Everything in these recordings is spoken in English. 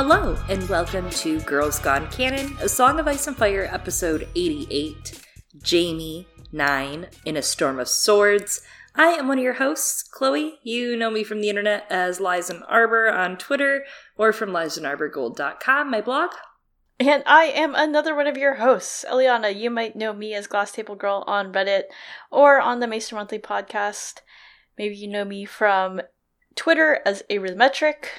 Hello, and welcome to Girls Gone Canon, a Song of Ice and Fire, episode 88 Jamie 9 in a Storm of Swords. I am one of your hosts, Chloe. You know me from the internet as Lizen Arbor on Twitter or from lizenarborgold.com, my blog. And I am another one of your hosts, Eliana. You might know me as Glass Table Girl on Reddit or on the Maester Monthly podcast. Maybe you know me from Twitter as Arithmetric.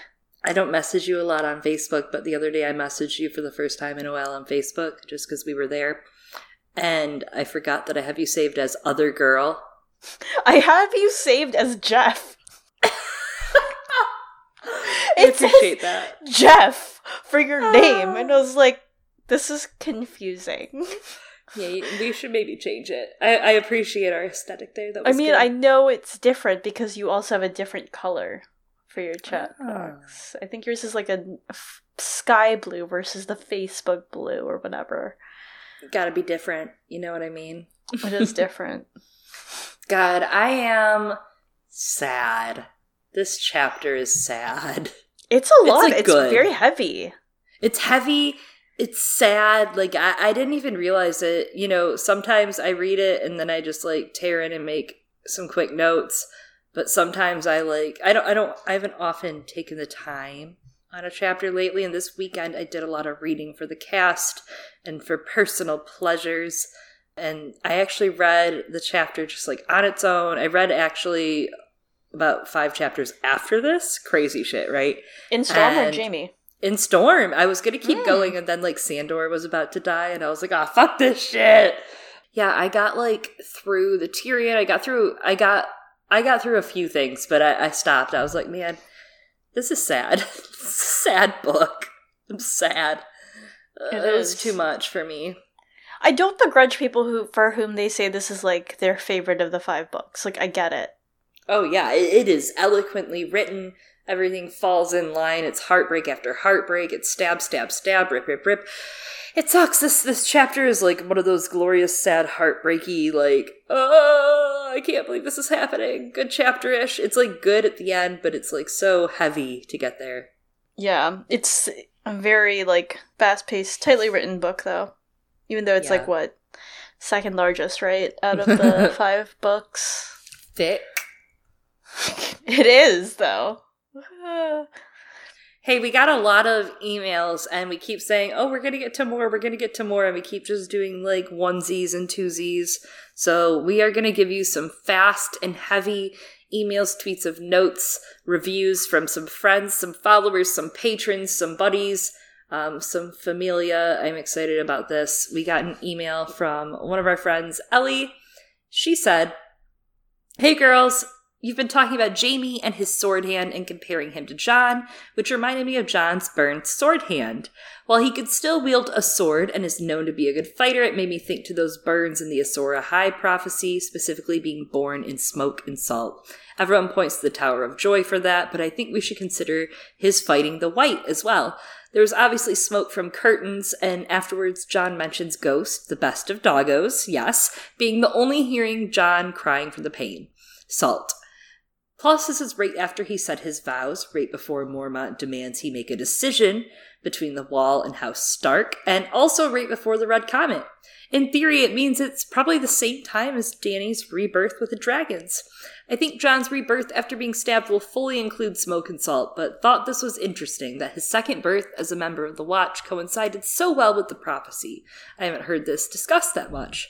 I don't message you a lot on Facebook, but the other day I messaged you for the first time in a while on Facebook just because we were there. And I forgot that I have you saved as Other Girl. I have you saved as Jeff. I appreciate that. Jeff for your ah. name. And I was like, this is confusing. Yeah, we should maybe change it. I, I appreciate our aesthetic there. That I mean, good. I know it's different because you also have a different color for your chat Oh. box. I think yours is like a f- sky blue versus the Facebook blue or whatever. gotta be different. You know what I mean? It is different. God, I am sad. This chapter is sad. It's a It's, lot. It's, good. very heavy. It's heavy. It's sad. Like I, I didn't even realize it. You know, sometimes I read it and then I just like tear in and make some quick notes. But sometimes I like I don't I don't I haven't often taken the time on a chapter lately. And this weekend I did a lot of reading for the cast and for personal pleasures. And I actually read the chapter just like on its own. I read actually about five chapters after this. Crazy shit, right? In Storm or And- Jamie? in Storm. I was gonna keep Mm. going, and then like Sandor was about to die, and I was like, "Ah, fuck this shit." Yeah, I got like through the Tyrion. I got through. I got. I got through a few things, but I, I stopped. I was like, "Man, this is sad. this is a sad book. I'm sad. Uh, It it was too much for me." I don't begrudge people who for whom they say this is like their favorite of the five books. Like I get it. Oh yeah, it, it is eloquently written. Everything falls in line. It's heartbreak after heartbreak. It's stab, stab, stab, rip, rip, rip. It sucks. This this chapter is like one of those glorious, sad, heartbreaky, like, oh, I can't believe this is happening. Good chapter ish. It's like good at the end, but it's like so heavy to get there. Yeah, it's a very like fast paced, tightly written book though. Even though it's Yeah. like what second largest, right, out of the five books. Thick. It is though. Hey, we got a lot of emails and we keep saying, oh, we're going to get to more, we're going to get to more. And we keep just doing like onesies and twosies. So we are going to give you some fast and heavy emails, tweets of notes, reviews from some friends, some followers, some patrons, some buddies, um, some familia. I'm excited about this. We got an email from one of our friends, Ellie. She said, Hey girls, You've been talking about Jamie and his sword hand and comparing him to John, which reminded me of John's burnt sword hand. While he could still wield a sword and is known to be a good fighter, it made me think to those burns in the Azor Ahai prophecy, specifically being born in smoke and salt. Everyone points to the Tower of Joy for that, but I think we should consider his fighting the white as well. There was obviously smoke from curtains, and afterwards John mentions Ghost, the best of doggos, yes, being the only hearing John crying from the pain. Salt. Plus, this is right after he said his vows, right before Mormont demands he make a decision between the Wall and House Stark, and also right before the Red Comet. In theory, it means it's probably the same time as Dany's rebirth with the dragons. I think John's rebirth after being stabbed will fully include smoke and salt, but thought this was interesting that his second birth as a member of the Watch coincided so well with the prophecy. I haven't heard this discussed that much.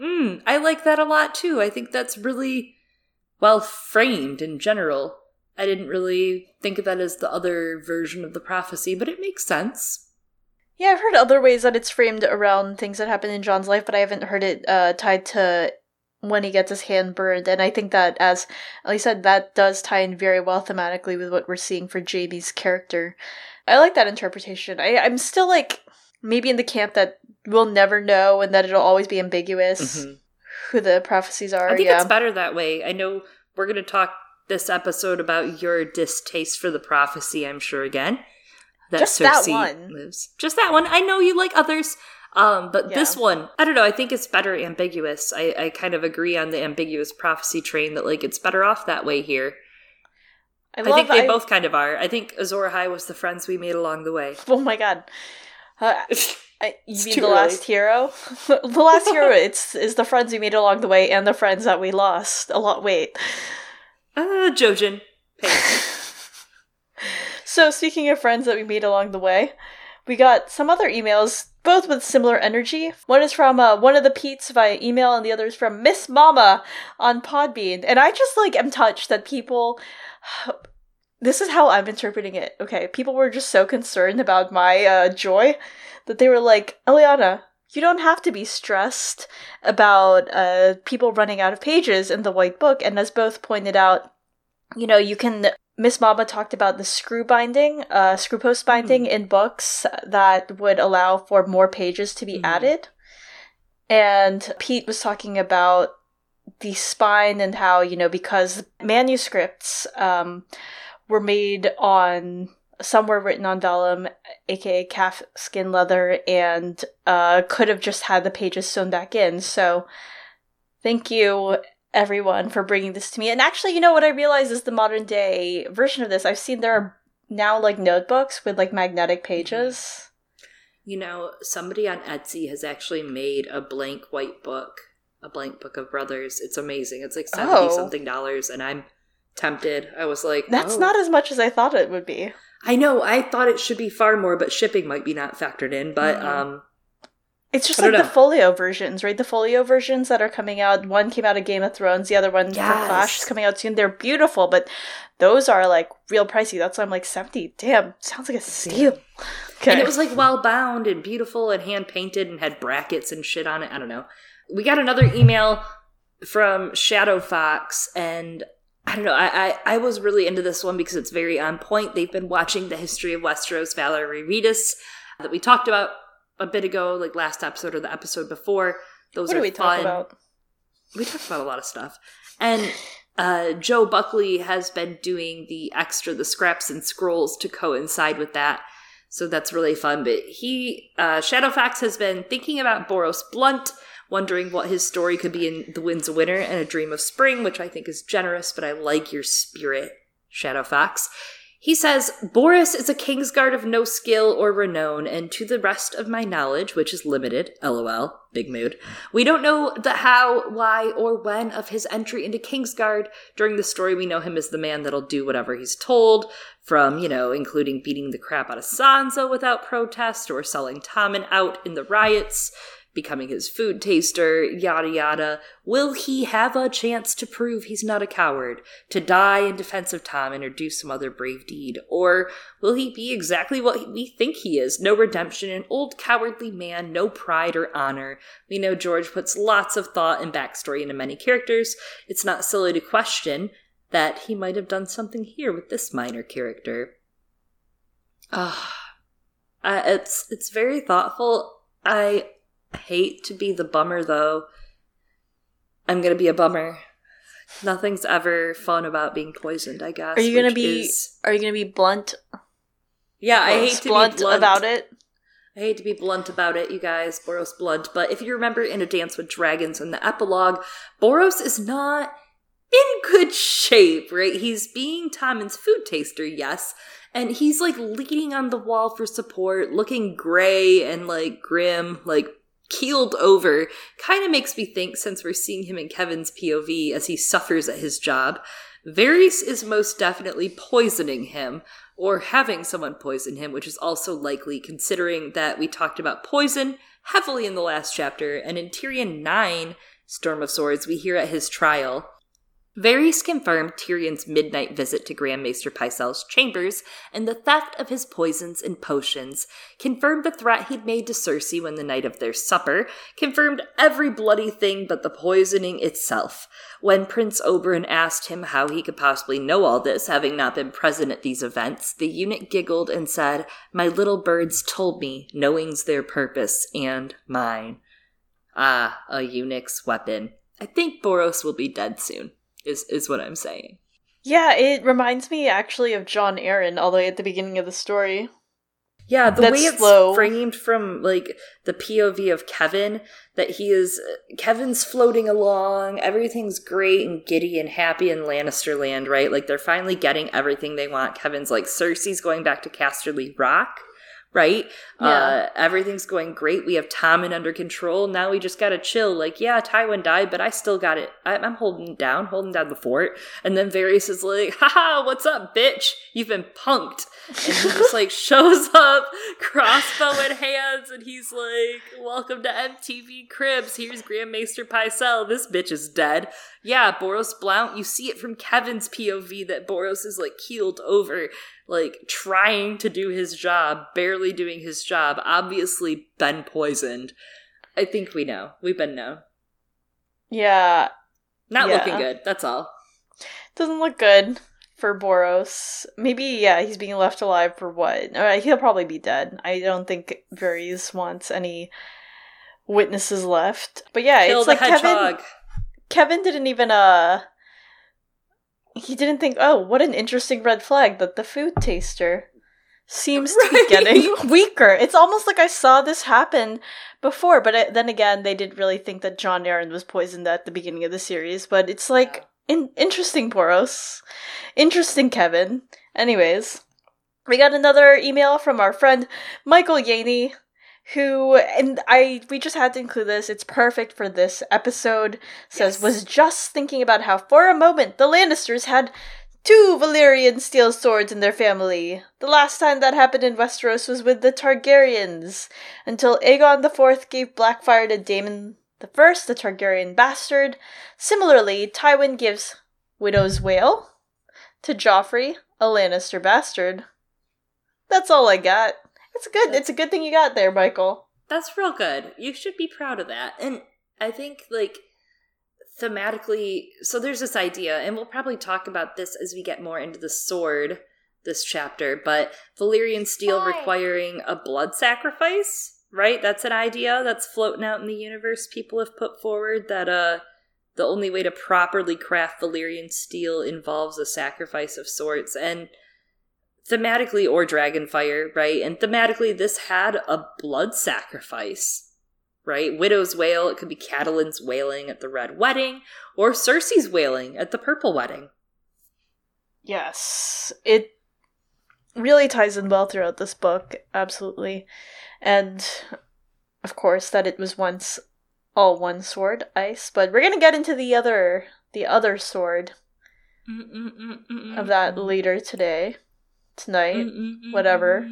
Mm, I like that a lot too. I think that's really well framed in general. I didn't really think of that as the other version of the prophecy, but it makes sense. Yeah, I've heard other ways that it's framed around things that happen in John's life, but I haven't heard it uh, tied to when he gets his hand burned. And I think that, as Ellie said, that does tie in very well thematically with what we're seeing for Jamie's character. I like that interpretation. I, I'm still like maybe in the camp that we'll never know and that it'll always be ambiguous who the prophecies are. I think yeah. it's better that way. I know we're going to talk this episode about your distaste for the prophecy, I'm sure, again. That Just that one. lives. Just that one. I know you like others. Um, but Yeah. this one, I don't know. I think it's better ambiguous. I, I kind of agree on the ambiguous prophecy train that like it's better off that way here. I, I, think they both kind of are. I think Azor Ahai was the friends we made along the way. Oh my god. Uh, I, you It's mean the last hero? the last hero it's is the friends we made along the way and the friends that we lost. A lot wait. Uh, Jojen. So speaking of friends that we made along the way, we got some other emails, both with similar energy. One is from uh, one of the Pete's via email, and the other is from Miss Mama on Podbean. And I just like am touched that people. This is how I'm interpreting it. Okay, people were just so concerned about my uh, joy that they were like, Eliana, you don't have to be stressed about uh, people running out of pages in the White Book. And as both pointed out, you know, you can Miss Mama talked about the screw binding, uh, screw post binding in books that would allow for more pages to be Mhm. added. And Pete was talking about the spine and how, you know, because manuscripts um, were made on, some were written on vellum, aka calf skin leather, and uh, could have just had the pages sewn back in. So thank you everyone for bringing this to me. And actually, you know what I realize is the modern day version of this. I've seen there are now like notebooks with like magnetic pages. You know, somebody on Etsy has actually made a blank white book, a blank book of brothers. It's amazing. It's like seventy Oh. something dollars, and I'm tempted. I was like, That's oh. not as much as I thought it would be. I know. I thought it should be far more, but shipping might be not factored in. But Mhm. um, It's just like the folio versions, right? The folio versions that are coming out. One came out of Game of Thrones, the other one for Clash is coming out soon. They're beautiful, but those are like real pricey. That's why I'm like 70. Damn, sounds like a steal. Okay. and it was like well bound and beautiful and hand painted and had brackets and shit on it. I don't know. We got another email from Shadow Fox, and I don't know. I, I I was really into this one because it's very on point. They've been watching the history of Westeros. Valerie Redis that we talked about a bit ago, like last episode or the episode before. Those what are we fun. talk about? we talked about a lot of stuff. And uh, Joe Buckley has been doing the extra, the scraps and scrolls to coincide with that. So that's really fun. But he, uh, Shadowfax, has been thinking about Boros Blount, wondering what his story could be in The Winds of Winter and A Dream of Spring, which I think is generous, but I like your spirit, Shadowfax. He says, Boros is a Kingsguard of no skill or renown, and to the rest of my knowledge, which is limited, lol, big mood, we don't know the how, why, or when of his entry into Kingsguard. During the story, we know him as the man that'll do whatever he's told, from, you know, including beating the crap out of Sansa without protest, or selling Tommen out in the riots, becoming his food taster, yada yada. Will he have a chance to prove he's not a coward, to die in defense of Tommen or do some other brave deed? Or will he be exactly what we think he is? No redemption, an old cowardly man, no pride or honor. We know George puts lots of thought and backstory into many characters. It's not silly to question that he might have done something here with this minor character. Ah, uh, it's it's very thoughtful. I hate to be the bummer though. I'm gonna be a bummer. Nothing's ever fun about being poisoned. I guess. Are you gonna be? is- Are you gonna be blunt? yeah, I hate to blunt, be blunt about it. I hate to be blunt about it, you guys. Boros Blount, but if you remember in A Dance with Dragons in the epilogue, Boros is not in good shape, right? He's being Tommen's food taster, yes, and he's like leaning on the wall for support, looking gray and like grim, like keeled over. Kind of makes me think, since we're seeing him in Kevan's POV as he suffers at his job, Varys is most definitely poisoning him or having someone poison him, which is also likely considering that we talked about poison heavily in the last chapter, and in Tyrion 9, Storm of Swords, we hear at his trial. Varys confirmed Tyrion's midnight visit to Grand Maester Pycelle's chambers and the theft of his poisons and potions, confirmed the threat he'd made to Cersei when the night of their supper, confirmed every bloody thing but the poisoning itself. When Prince Oberyn asked him how he could possibly know all this, having not been present at these events, the eunuch giggled and said, My little birds told me, knowing's their purpose and mine. Ah, a eunuch's weapon. I think Boros will be dead soon, is, is what I'm saying. Yeah, it reminds me actually of Jon Arryn all the way at the beginning of the story. Yeah, the That's way it's slow. framed from like the POV of Kevan, that he is Kevan's floating along, everything's great and giddy and happy in Lannister land, right? Like they're finally getting everything they want. Kevan's like Cersei's going back to Casterly Rock, right? Yeah. Uh, everything's going great. We have Tommen under control. Now we just gotta chill. Like, yeah, Tywin died, but I still got it. I- I'm holding down, holding down the fort. And then Varys is like, haha, what's up, bitch? You've been punked. And he just like shows up, crossbow in hands, and he's like, Welcome to MTV Cribs. Here's Grand Maester Pycelle. This bitch is dead. Yeah, Boros Blount, you see it from Kevan's POV that Boros is like keeled over, like trying to do his job, barely doing his job, obviously been poisoned. I think we know. We've been known. Yeah, Not Yeah. looking good, that's all. doesn't look good for Boros. Maybe yeah, he's being left alive for what? Right, he'll probably be dead. I don't think Varys wants any witnesses left. But yeah, Kill it's like Kevan. Kevan didn't even uh. He didn't think, oh, what an interesting red flag that the food taster seems to be getting weaker. It's almost like I saw this happen before, but it, then again, they didn't really think that Jon Arryn was poisoned at the beginning of the series. But it's like in- interesting, Boros, interesting, Kevan. Anyways, we got another email from our friend Michael Yaney, who and I we just had to include this. It's perfect for this episode. Says Yes. was just thinking about how for a moment the Lannisters had two Valyrian steel swords in their family. The last time that happened in Westeros was with the Targaryens, until Aegon IV gave Blackfyre to Daemon the First, the Targaryen bastard. Similarly, Tywin gives Widow's Wail to Joffrey, a Lannister bastard. That's all I got. It's good. It's a good thing you got there, Michael. That's real good. You should be proud of that. And I think, like, thematically, so there's this idea, and we'll probably talk about this as we get more into the sword this chapter, but Valyrian steel requiring a blood sacrifice, right? That's an idea that's floating out in the universe. People have put forward that, uh, the only way to properly craft Valyrian steel involves a sacrifice of sorts. And thematically or dragonfire right? And thematically this had a blood sacrifice right? Widow's wail it could be Catelyn's wailing at the red wedding or cersei's wailing at the purple wedding. Yes, it really ties in well throughout this book, absolutely. And of course that it was once all one sword, ice, but we're going to get into the other the other sword of that later today. Tonight. Mm, mm, mm, whatever.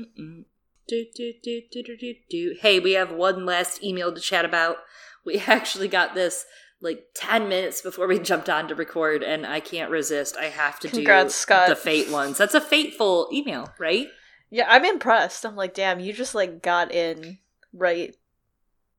Do, do, do, do, do, do, do. Hey, we have one last email to chat about. We actually got this like 10 minutes before we jumped on to record, and I can't resist. I have to Congrats, do Scott. the fate ones. That's a fateful email, right? Yeah, I'm impressed. I'm like, damn, you just like got in right.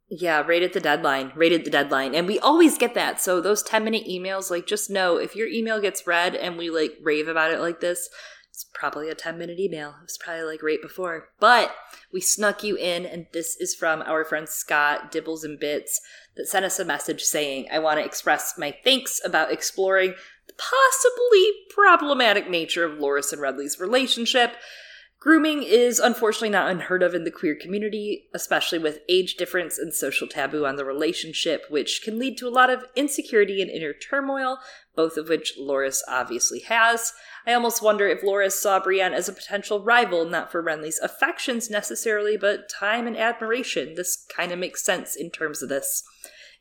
Yeah, right at the deadline. Right at the deadline. And we always get that. So those 10 minute emails, like just know if your email gets read and we like rave about it like this, it's probably a 10 minute email. It was probably like right before. But we snuck you in, and this is from our friend Scott Dibbles and Bits that sent us a message saying, I want to express my thanks about exploring the possibly problematic nature of Loras and Renly's relationship. Grooming is unfortunately not unheard of in the queer community, especially with age difference and social taboo on the relationship, which can lead to a lot of insecurity and inner turmoil, both of which Loras obviously has. I almost wonder if Loras saw Brienne as a potential rival, not for Renly's affections necessarily, but time and admiration. This kind of makes sense in terms of this.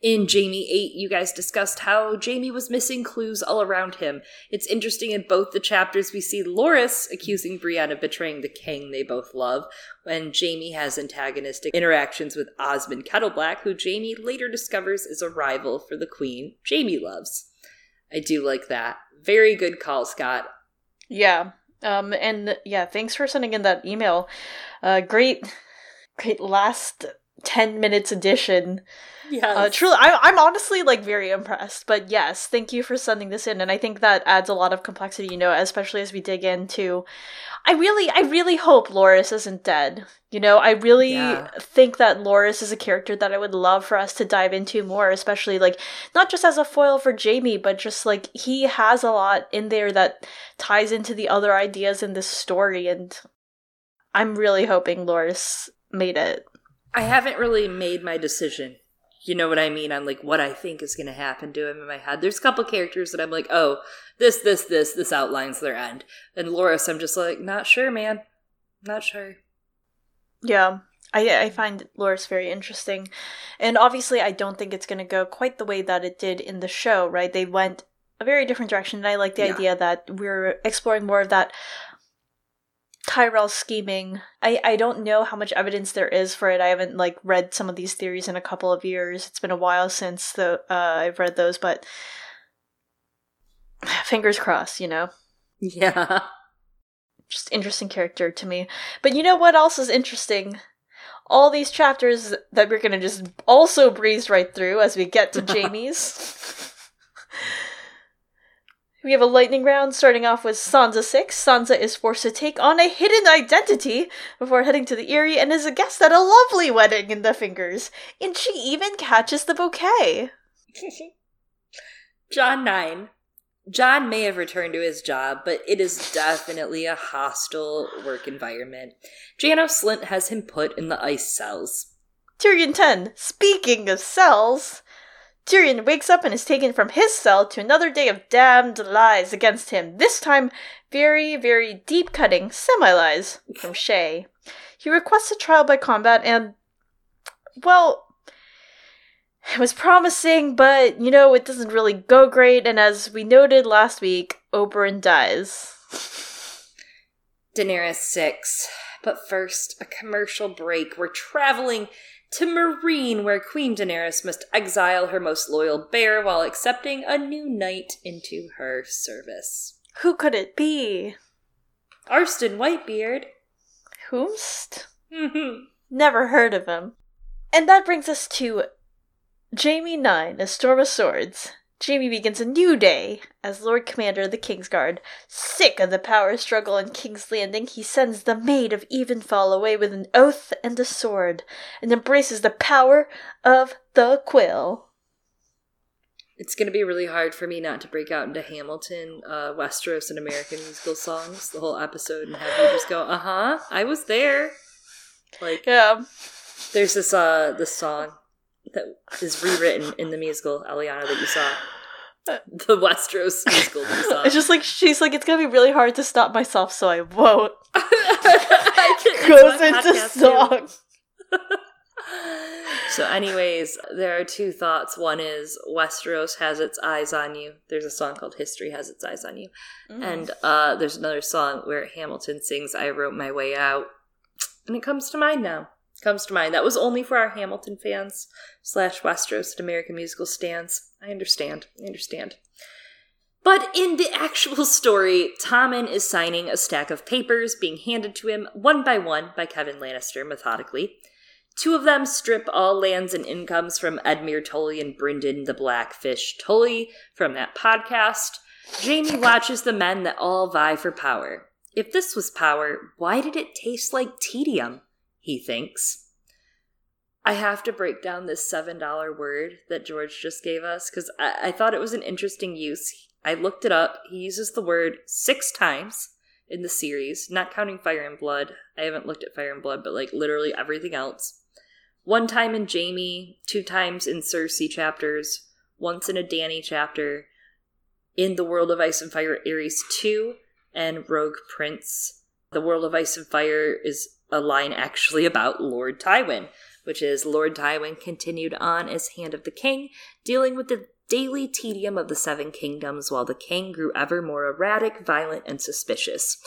In Jamie 8, you guys discussed how Jamie was missing clues all around him. It's interesting in both the chapters we see Loras accusing Brienne of betraying the king they both love, when Jamie has antagonistic interactions with Osmund Kettleblack, who Jamie later discovers is a rival for the queen Jamie loves. I do like that. Very good call, Scott. Yeah. Um and yeah, thanks for sending in that email. Uh great great last 10 minutes edition. Yes. Uh, truly, I, I'm honestly like very impressed. But yes, thank you for sending this in, and I think that adds a lot of complexity. You know, especially as we dig into. I really, I really hope Loras isn't dead. You know, I really Yeah. think that Loras is a character that I would love for us to dive into more, especially like not just as a foil for Jamie, but just like he has a lot in there that ties into the other ideas in this story, and I'm really hoping Loras made it. I haven't really made my decision. You know what I mean on like what I think is going to happen to him in my head. There's a couple characters that I'm like, oh, this, this, this, this outlines their end. And Loras, I'm just like, not sure, man, not sure. Yeah, I I find Loras very interesting, and obviously I don't think it's going to go quite the way that it did in the show. Right? They went a very different direction, and I like the Yeah. idea that we're exploring more of that Tyrell scheming. I I don't know how much evidence there is for it. I haven't like read some of these theories in a couple of years. It's been a while since the uh, I've read those, but fingers crossed. You know. Yeah. just interesting character to me. But you know what else is interesting? All these chapters that we're gonna just also breeze right through as we get to Jamie's. we have a lightning round starting off with Sansa 6. Sansa is forced to take on a hidden identity before heading to the Eyrie and is a guest at a lovely wedding in the fingers. And she even catches the bouquet. John 9. John may have returned to his job, but it is definitely a hostile work environment. Janos Slynt has him put in the ice cells. Tyrion 10. Speaking of cells, Tyrion wakes up and is taken from his cell to another day of damned lies against him. This time, very, very deep cutting semi lies from Shae. He requests a trial by combat and, well, it was promising, but you know, it doesn't really go great. And as we noted last week, Oberyn dies. Daenerys 6. But first, a commercial break. We're traveling to Meereen, where Queen Daenerys must exile her most loyal bear while accepting a new knight into her service. Who could it be? Arstan Whitebeard. Whomst? Mhm. Never heard of him. And that brings us to Jamie 9, A Storm of Swords. Jamie begins a new day as Lord Commander of the Kingsguard. Sick of the power struggle in King's Landing, he sends the Maid of Evenfall away with an oath and a sword, and embraces the power of the quill. It's going to be really hard for me not to break out into Hamilton, uh, Westeros, and American musical songs the whole episode and have you just go, uh huh, I was there. Like, Yeah. there's this uh this song that is rewritten in the musical Eliana that you saw, the Westeros musical that you saw. It's just like she's like, it's gonna be really hard to stop myself, so I won't. I can- it's Goes into song. So, anyways, there are two thoughts. One is Westeros has its eyes on you. There's a song called History Has Its Eyes on You. And uh, there's another song where Hamilton sings I Wrote My Way Out. And it comes to mind now. Comes to mind. That was only for our Hamilton fans slash Westeros and American musical stands. I understand. I understand. But in the actual story, Tommen is signing a stack of papers being handed to him one by one by Kevan Lannister methodically. Two of them strip all lands and incomes from Edmure Tully and Brynden the Blackfish Tully from that podcast. Jamie watches the men that all vie for power. If this was power, why did it taste like tedium? He thinks. I have to break down this $7 word that George just gave us because I-, I thought it was an interesting use. I looked it up. He uses the word six times in the series, not counting Fire and Blood. I haven't looked at Fire and Blood, but like literally everything else. One time in Jamie, two times in Cersei chapters, once in a Dany chapter, in the World of Ice and Fire Aerys 2, and Rogue Prince. The World of Ice and Fire is a line actually about Lord Tywin, which is Lord Tywin continued on as Hand of the King, dealing with the daily tedium of the Seven Kingdoms while the king grew ever more erratic, violent, and suspicious.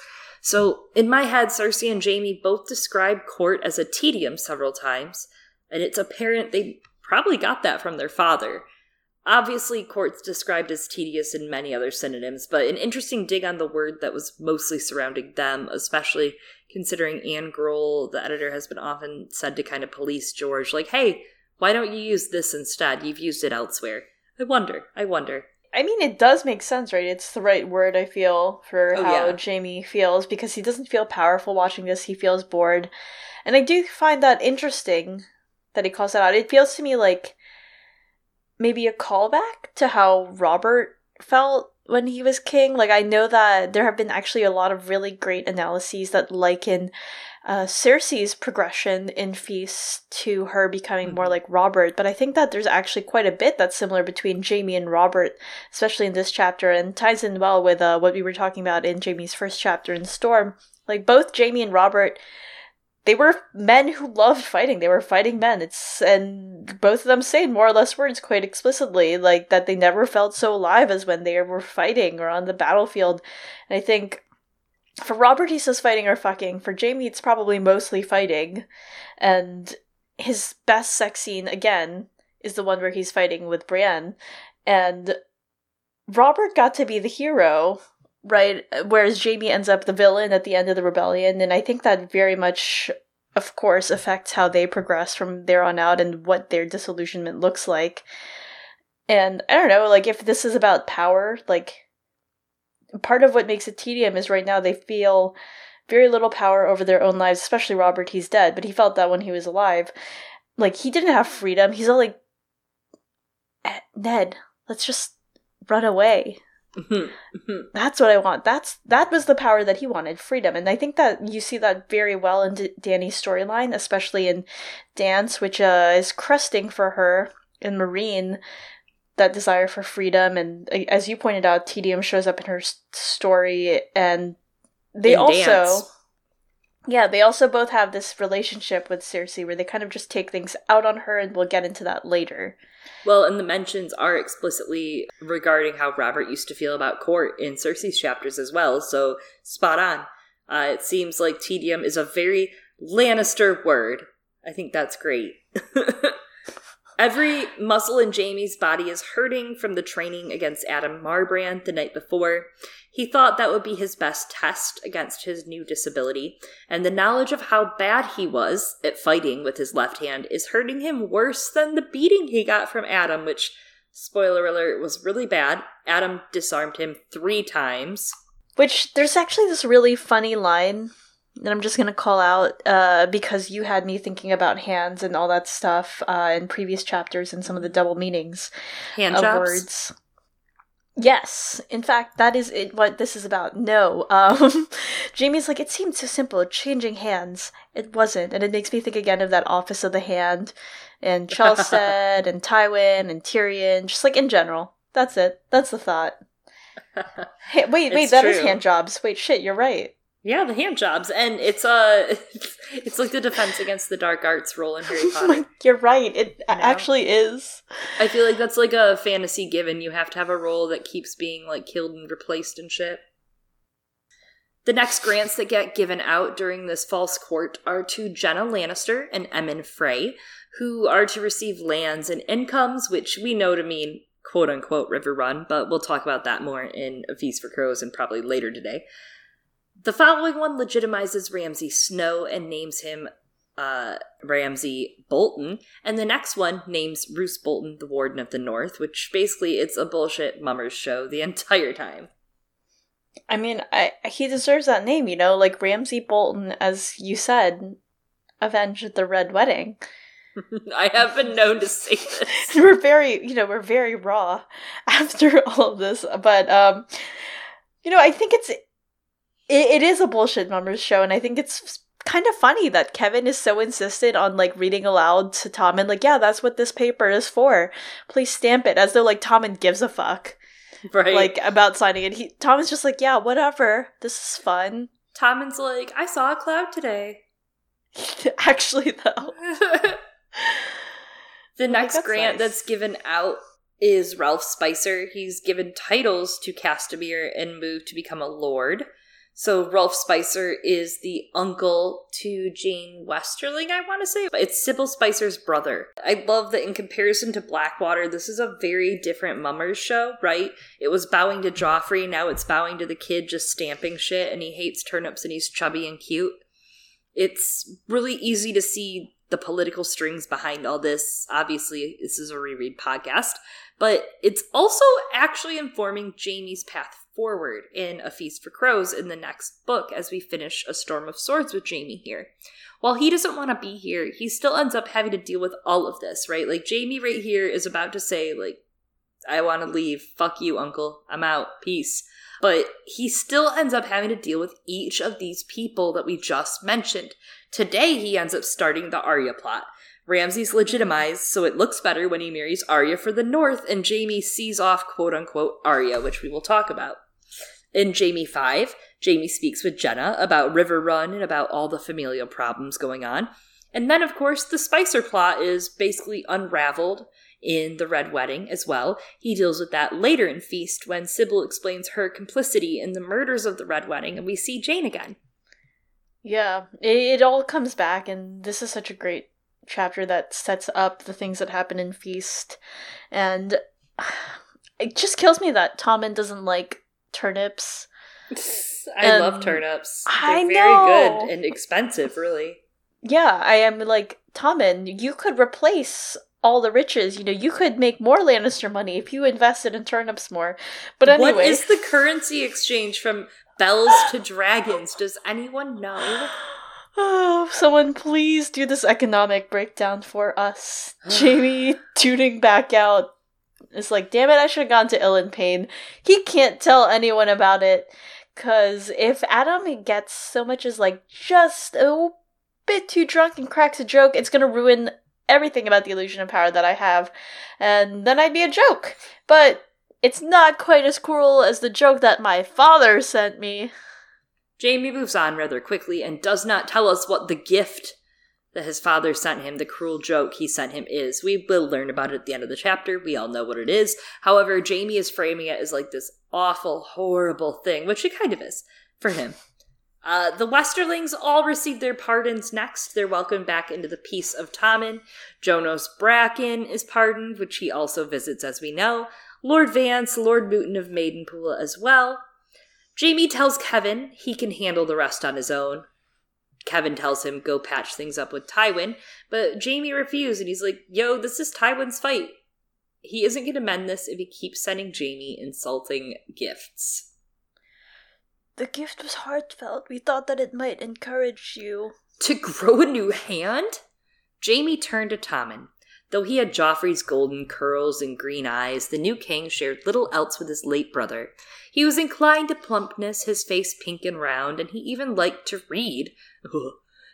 So, in my head, Cersei and Jamie both describe court as a tedium several times, and it's apparent they probably got that from their father. Obviously, court's described as tedious in many other synonyms, but an interesting dig on the word that was mostly surrounding them, especially considering Anne Groell, the editor, has been often said to kind of police George, like, hey, why don't you use this instead? You've used it elsewhere. I wonder, I wonder. I mean, it does make sense, right? It's the right word, I feel, for Oh, how yeah. Jamie feels because he doesn't feel powerful watching this. He feels bored. And I do find that interesting that he calls that out. It feels to me like maybe a callback to how Robert felt when he was king. Like I know that there have been actually a lot of really great analyses that liken uh, Cersei's progression in Feast to her becoming more mm-hmm. like Robert, but I think that there's actually quite a bit that's similar between Jaime and Robert, especially in this chapter, and ties in well with uh, what we were talking about in Jaime's first chapter in Storm. Like both Jaime and Robert they were men who loved fighting. They were fighting men. It's and both of them say more or less words quite explicitly, like that they never felt so alive as when they were fighting or on the battlefield. And I think for Robert, he says fighting or fucking. For Jamie it's probably mostly fighting. And his best sex scene again is the one where he's fighting with Brienne, and Robert got to be the hero right? Whereas Jamie ends up the villain at the end of the rebellion, and I think that very much, of course, affects how they progress from there on out and what their disillusionment looks like. And I don't know, like if this is about power, like part of what makes it tedium is right now they feel very little power over their own lives, especially Robert, he's dead, but he felt that when he was alive. Like he didn't have freedom. He's all like eh, Ned, let's just run away. Mm-hmm. Mm-hmm. That's what I want. That's that was the power that he wanted, freedom. And I think that you see that very well in D- Dany's storyline, especially in Dance, which uh, is crusting for her in Meereen that desire for freedom and as you pointed out tedium shows up in her story and they in also dance. Yeah they also both have this relationship with cersei where they kind of just take things out on her and we'll get into that later well, and the mentions are explicitly regarding how Robert used to feel about court in Cersei's chapters as well, so spot on. Uh, it seems like tedium is a very Lannister word. I think that's great. Every muscle in Jamie's body is hurting from the training against Addam Marbrand the night before. He thought that would be his best test against his new disability, and the knowledge of how bad he was at fighting with his left hand is hurting him worse than the beating he got from Addam, which, spoiler alert, was really bad. Addam disarmed him three times. Which, there's actually this really funny line that I'm just gonna call out uh, because you had me thinking about hands and all that stuff uh, in previous chapters and some of the double meanings Hand of jobs. words. Yes, in fact, that is it, what this is about. No, um, Jaime's like it seemed so simple, changing hands. It wasn't, and it makes me think again of that Office of the Hand, and Chelsted, and Tywin, and Tyrion, just like in general. That's it. That's the thought. Hey, wait, wait, that true. is hand jobs. Wait, shit, you're right. Yeah, the hand jobs, and it's uh it's like the defense against the dark arts role in Harry Potter. You're right. It you know? actually is. I feel like that's like a fantasy given. You have to have a role that keeps being like killed and replaced and shit. The next grants that get given out during this false court are to Genna Lannister and Emmon Frey, who are to receive lands and incomes, which we know to mean quote unquote Riverrun, but we'll talk about that more in A Feast for Crows and probably later today. The following one legitimizes Ramsay Snow and names him uh, Ramsay Bolton, and the next one names Roose Bolton the Warden of the North, which basically it's a bullshit mummers show the entire time. I mean, I, he deserves that name, you know, like Ramsay Bolton, as you said, avenged the Red Wedding. I have been known to say this. we're very, you know, we're very raw after all of this, but um, you know, I think it's it, it is a bullshit mummers show, and I think it's kind of funny that Kevan is so insistent on like reading aloud to Tom and like, yeah, that's what this paper is for. Please stamp it, as though like Tommen gives a fuck, right? Like about signing it. He Tom is just like, yeah, whatever. This is fun. Tommen's like, I saw a cloud today. Actually, though. the oh next that's grant nice. that's given out is Ralph Spicer. He's given titles to Castamere and moved to become a lord. So Rolph Spicer is the uncle to Jeyne Westerling, I want to say. It's Sybell Spicer's brother. I love that in comparison to Blackwater, this is a very different mummers show, right? It was bowing to Joffrey, now it's bowing to the kid just stamping shit, and he hates turnips and he's chubby and cute. It's really easy to see the political strings behind all this. Obviously, this is a reread podcast, but it's also actually informing Jamie's path forward in A Feast for Crows in the next book as we finish A Storm of Swords with Jamie here. While he doesn't want to be here, he still ends up having to deal with all of this, right? Like Jamie right here is about to say, like, I want to leave. Fuck you, uncle. I'm out. Peace. But he still ends up having to deal with each of these people that we just mentioned. Today, he ends up starting the Arya plot. Ramsay's legitimized, so it looks better when he marries Arya for the North, and Jamie sees off quote unquote Arya, which we will talk about. In Jamie 5, Jamie speaks with Genna about Riverrun and about all the familial problems going on. And then, of course, the Spicer plot is basically unraveled in the Red Wedding as well. He deals with that later in Feast when Sybell explains her complicity in the murders of the Red Wedding, and we see Jeyne again. Yeah, it, all comes back, and this is such a great chapter that sets up the things that happen in Feast. And it just kills me that Tommen doesn't like Um, turnips. I love turnips. They're I very know. good and expensive, really. Yeah, I am like, Tommen, you could replace all the riches. You know, you could make more Lannister money if you invested in turnips more. But anyway. What is the currency exchange from bells to dragons? Does anyone know? Oh, someone please do this economic breakdown for us. Jamie tuning back out. It's like, damn it, I should have gone to Ilyn Payne. He can't tell anyone about it. Cause if Addam gets so much as like just a bit too drunk and cracks a joke, it's gonna ruin everything about the illusion of power that I have. And then I'd be a joke. But it's not quite as cruel as the joke that my father sent me. Jamie moves on rather quickly and does not tell us what the gift that his father sent him, the cruel joke he sent him, is. We will learn about it at the end of the chapter. We all know what it is. However, Jamie is framing it as like this awful, horrible thing, which it kind of is for him. Uh, the Westerlings all receive their pardons next. They're welcomed back into the peace of Tommen. Jonos Bracken is pardoned, which he also visits, as we know. Lord Vance, Lord Mooton of Maidenpool as well. Jamie tells Kevan he can handle the rest on his own. Kevan tells him go patch things up with Tywin, but Jamie refused and he's like, "Yo, this is Tywin's fight. He isn't going to mend this if he keeps sending Jamie insulting gifts." The gift was heartfelt. We thought that it might encourage you. To grow a new hand? Jamie turned to Tommen. Though he had Joffrey's golden curls and green eyes, the new king shared little else with his late brother. He was inclined to plumpness, his face pink and round, and he even liked to read.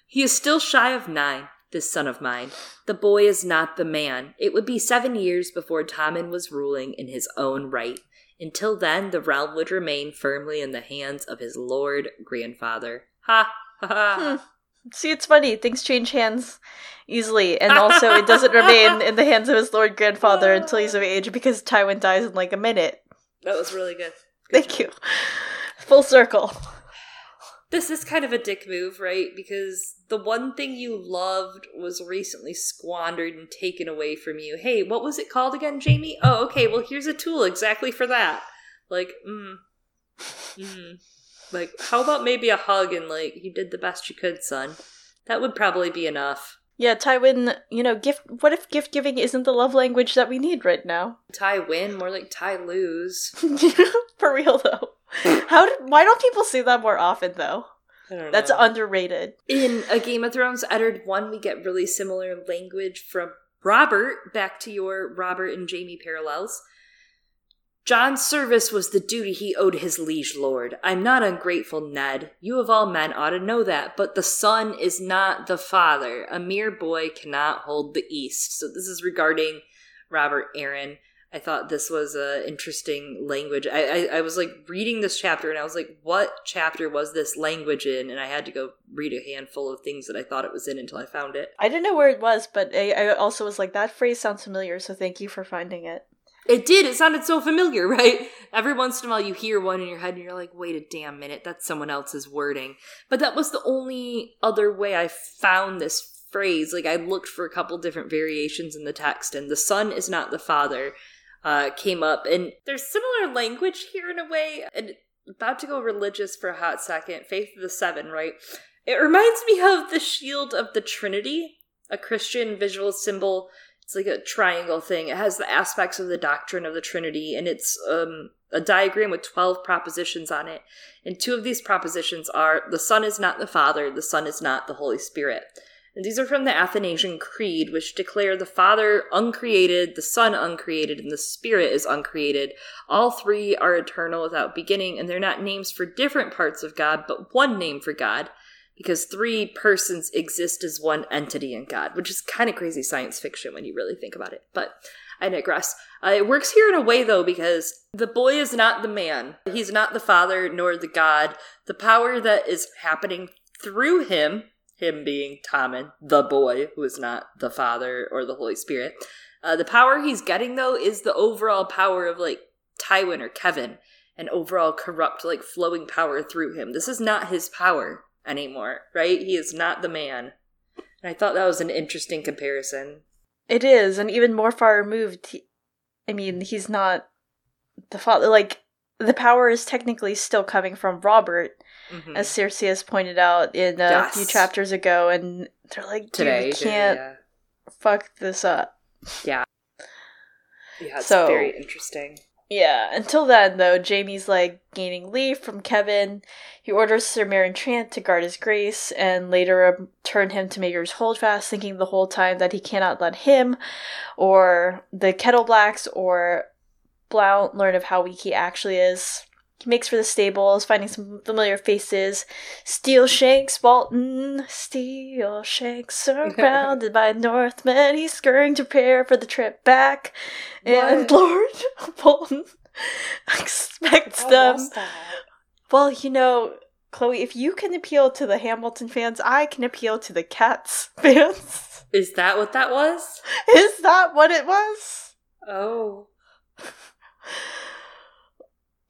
He is still shy of nine, this son of mine. The boy is not the man. It would be seven years before Tommen was ruling in his own right. Until then, the realm would remain firmly in the hands of his lord grandfather. Ha ha ha. Hmm. See, it's funny. Things change hands easily, and also it doesn't remain in the hands of his lord grandfather until he's of age because Tywin dies in like a minute. That was really good. Good Thank you. Full circle. This is kind of a dick move, right? Because the one thing you loved was recently squandered and taken away from you. Hey, what was it called again, Jamie? Oh, okay, well, here's a tool exactly for that. Like, mm. Mm. Like, how about maybe a hug and, like, you did the best you could, son? That would probably be enough. Yeah, Tywin, you know, gift what if gift giving isn't the love language that we need right now? Ty win, more like Ty lose. For real though. How did why don't people say that more often though? I don't That's know. underrated. In A Game of Thrones Eddard 1, we get really similar language from Robert, back to your Robert and Jamie parallels. John's service was the duty he owed his liege lord. I'm not ungrateful, Ned. You of all men ought to know that, but the son is not the father. A mere boy cannot hold the East. So this is regarding Robert Arryn. I thought this was a interesting language. I, I I was like reading this chapter and I was like, what chapter was this language in? And I had to go read a handful of things that I thought it was in until I found it. I didn't know where it was, but I, I also was like, that phrase sounds familiar, so thank you for finding it. It did. It sounded so familiar, right? Every once in a while, you hear one in your head, and you're like, "Wait a damn minute, that's someone else's wording." But that was the only other way I found this phrase. Like I looked for a couple different variations in the text, and the son is not the father uh, came up, and there's similar language here in a way. And about to go religious for a hot second. Faith of the Seven, right? It reminds me of the shield of the Trinity, a Christian visual symbol it's like a triangle thing. It has the aspects of the doctrine of the Trinity, and it's um, a diagram with 12 propositions on it. And two of these propositions are the Son is not the Father, the Son is not the Holy Spirit. And these are from the Athanasian Creed, which declare the Father uncreated, the Son uncreated, and the Spirit is uncreated. All three are eternal without beginning, and they're not names for different parts of God, but one name for God, because three persons exist as one entity in God, which is kind of crazy science fiction when you really think about it. But I digress. Uh, it works here in a way, though, because the boy is not the man. He's not the Father nor the God. The power that is happening through him him being Tommen, the boy, who is not the Father or the Holy Spirit. Uh, the power he's getting, though, is the overall power of, like, Tywin or Kevan, an overall corrupt, like, flowing power through him. This is not his power anymore, right? He is not the man. And I thought that was an interesting comparison. It is, and even more far removed. He, I mean, he's not the father. Like, the power is technically still coming from Robert, mm-hmm. as Cersei has pointed out in a yes. few chapters ago, and they're like, dude, Today, we can't yeah. fuck this up. Yeah. Yeah, it's so, very interesting. Yeah, until then, though, Jaime's like gaining leave from Kevan. He orders Sir Meryn Trant to guard his grace and later turn him to Maegor's Holdfast, thinking the whole time that he cannot let him or the Kettleblacks or Blount learn of how weak he actually is. He makes for the stables, finding some familiar faces. Steelshanks, Bolton, Steelshanks, surrounded by Northmen. He's scurrying to prepare for the trip back. And Lord Bolton expects them. Well, you know, Chloe, if you can appeal to the Hamilton fans, I can appeal to the Cats fans. Is that what that was? Is that what it was? Oh.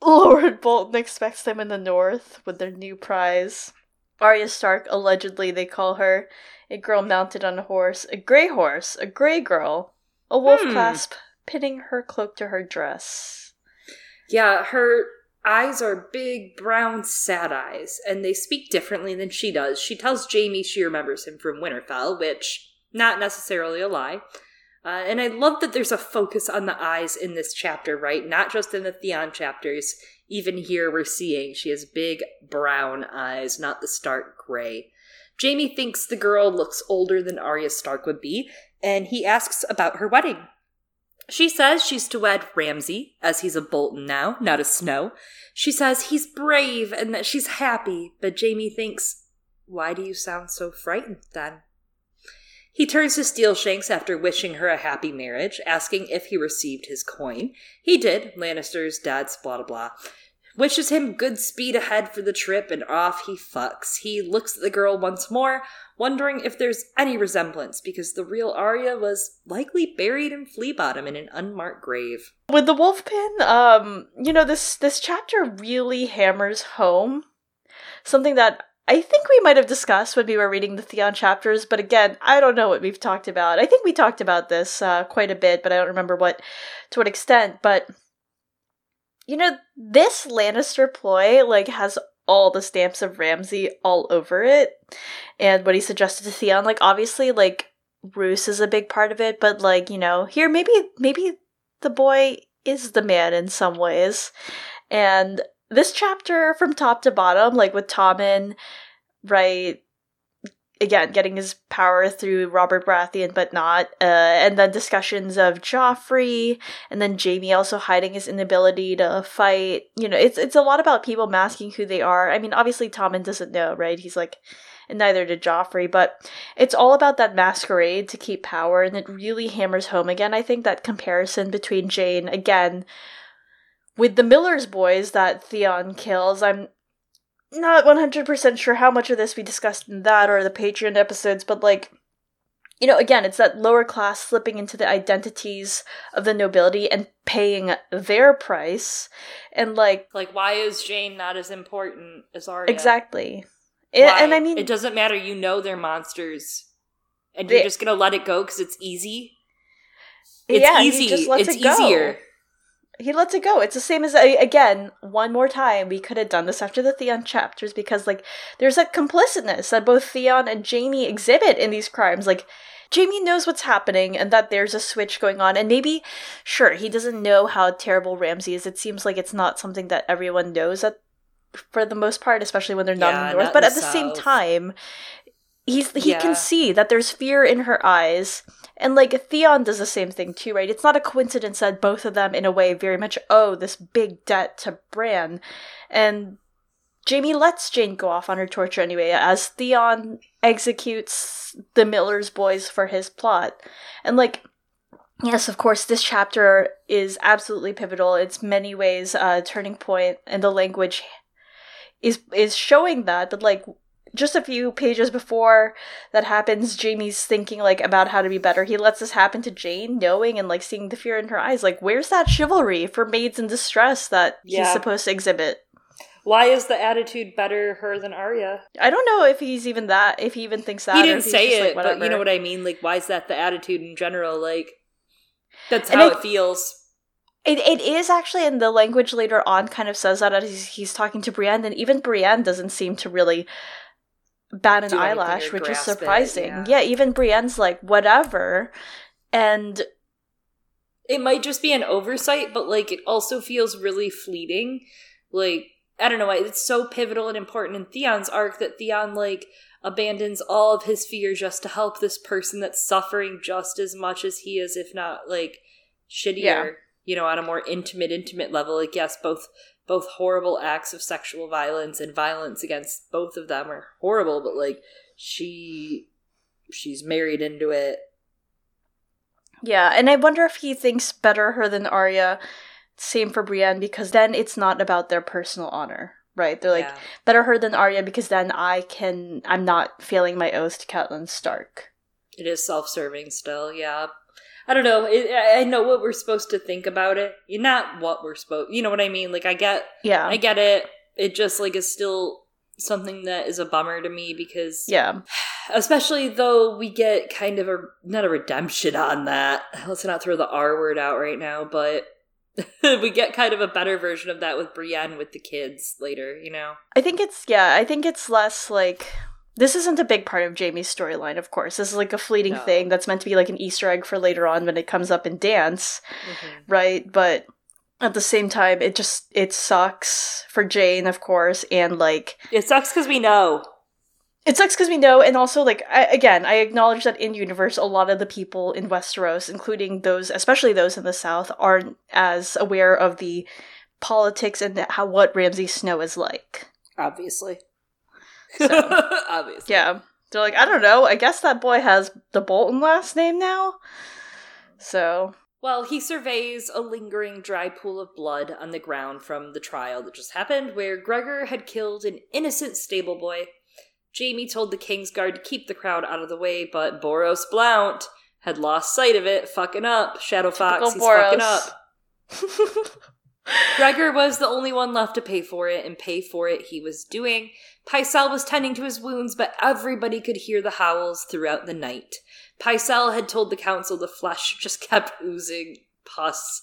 Lord Bolton expects them in the north with their new prize. Arya Stark, allegedly, they call her, a girl mounted on a horse, a grey horse, a grey girl, a wolf hmm. clasp, pinning her cloak to her dress. Yeah, her eyes are big, brown, sad eyes, and they speak differently than she does. She tells Jaime she remembers him from Winterfell, which, not necessarily a lie. Uh, and I love that there's a focus on the eyes in this chapter, right? Not just in the Theon chapters. Even here, we're seeing she has big brown eyes, not the stark gray. Jaime thinks the girl looks older than Arya Stark would be, and he asks about her wedding. She says she's to wed Ramsay, as he's a Bolton now, not a Snow. She says he's brave and that she's happy, but Jaime thinks, why do you sound so frightened then? He turns to Steelshanks after wishing her a happy marriage, asking if he received his coin. He did, Lannister's dad's blah blah blah. Wishes him good speed ahead for the trip, and off he fucks. He looks at the girl once more, wondering if there's any resemblance, because the real Arya was likely buried in Flea Bottom in an unmarked grave. With the wolf pin, um, you know, this this chapter really hammers home something that I think we might have discussed when we were reading the Theon chapters, but again, I don't know what we've talked about. I think we talked about this uh, quite a bit, but I don't remember what to what extent. But you know, this Lannister ploy like has all the stamps of Ramsay all over it, and what he suggested to Theon, like obviously, like Roose is a big part of it, but like you know, here maybe maybe the boy is the man in some ways, and this chapter from top to bottom, like with Tommen, right? Again, getting his power through Robert Baratheon, but not, uh, and then discussions of Joffrey, and then Jaime also hiding his inability to fight. You know, it's it's a lot about people masking who they are. I mean, obviously Tommen doesn't know, right? He's like, and neither did Joffrey, but it's all about that masquerade to keep power, and it really hammers home again. I think that comparison between Jeyne, again with the Miller's boys that Theon kills, I'm not 100% sure how much of this we discussed in that or the Patreon episodes, but like, you know, again, it's that lower class slipping into the identities of the nobility and paying their price. And like. Like, why is Jeyne not as important as Arya? Exactly. It, and I mean. It doesn't matter. You know they're monsters. And you're just gonna let it go because it's easy? It's yeah, easy. it's it easier he lets it go. It's the same as again, one more time. We could have done this after the Theon chapters because like there's a complicitness that both Theon and Jaime exhibit in these crimes. Like Jaime knows what's happening and that there's a switch going on, and maybe sure he doesn't know how terrible Ramsay is. It seems like it's not something that everyone knows at for the most part, especially when they're not yeah, in the north. But at the, the same time, he's he Yeah. can see that there's fear in her eyes. And like Theon does the same thing too, right? It's not a coincidence that both of them in a way very much owe this big debt to Bran. And Jaime lets Jeyne go off on her torture anyway, as Theon executes the Miller's boys for his plot. And like Yes, of course, this chapter is absolutely pivotal. It's many ways a turning point, and the language is is showing that. But like just a few pages before that happens, Jaime's thinking like about how to be better. He lets this happen to Jeyne, knowing and like seeing the fear in her eyes. Like, where's that chivalry for maids in distress that he's supposed to exhibit? Why is the attitude better her than Arya? I don't know if he's even that. If he even thinks that. he didn't say just, like, it, but you know what I mean. Like, why is that the attitude in general? Like, that's how I- it feels. It, it is actually, and the language later on kind of says that as he's, he's talking to Brienne, and even Brienne doesn't seem to really bat an Do eyelash, which is grasp it, surprising. yeah. yeah, even Brienne's like, whatever. And It might just be an oversight, but like, it also feels really fleeting. Like, I don't know. Why it's so pivotal and important in Theon's arc that Theon like abandons all of his fear just to help this person that's suffering just as much as he is, if not like shittier. Yeah. You know, on a more intimate, intimate level. Like, yes, both both horrible acts of sexual violence and violence against both of them are horrible, but like she she's married into it. yeah, and I wonder if he thinks better her than Arya. Same for Brienne, because then it's not about their personal honor, right? They're like, Yeah. better her than Arya because then I can, I'm not failing my oath to Catelyn Stark. It is self-serving still, yeah. I don't know. I I know what we're supposed to think about it. Not what we're supposed. You know what I mean? Like I get, Yeah. I get it. It just like is still something that is a bummer to me because, yeah. especially though we get kind of a not a redemption on that. Let's not throw the R word out right now, but we get kind of a better version of that with Brienne with the kids later. You know? I think it's yeah, I think it's less like this isn't a big part of Jaime's storyline, of course. This is like a fleeting No. thing that's meant to be like an Easter egg for later on when it comes up in dance, mm-hmm. right? But at the same time, it just it sucks for Jeyne, of course, and like It sucks because we know. it sucks because we know, and also like I, again, I acknowledge that in universe, a lot of the people in Westeros, including those, especially those in the South, aren't as aware of the politics and how what Ramsay Snow is like. Obviously. So. Obviously. Yeah. They're like, I don't know. I guess that boy has the Bolton last name now. So, Well, he surveys a lingering dry pool of blood on the ground from the trial that just happened, where Gregor had killed an innocent stable boy. Jaime told the King's Guard to keep the crowd out of the way, but Boros Blount had lost sight of it, fucking up. Shadow Fox, Typical he's fucking up. Gregor was the only one left to pay for it, and pay for it he was doing. Pycelle was tending to his wounds, but everybody could hear the howls throughout the night. Pycelle had told the council the flesh just kept oozing pus.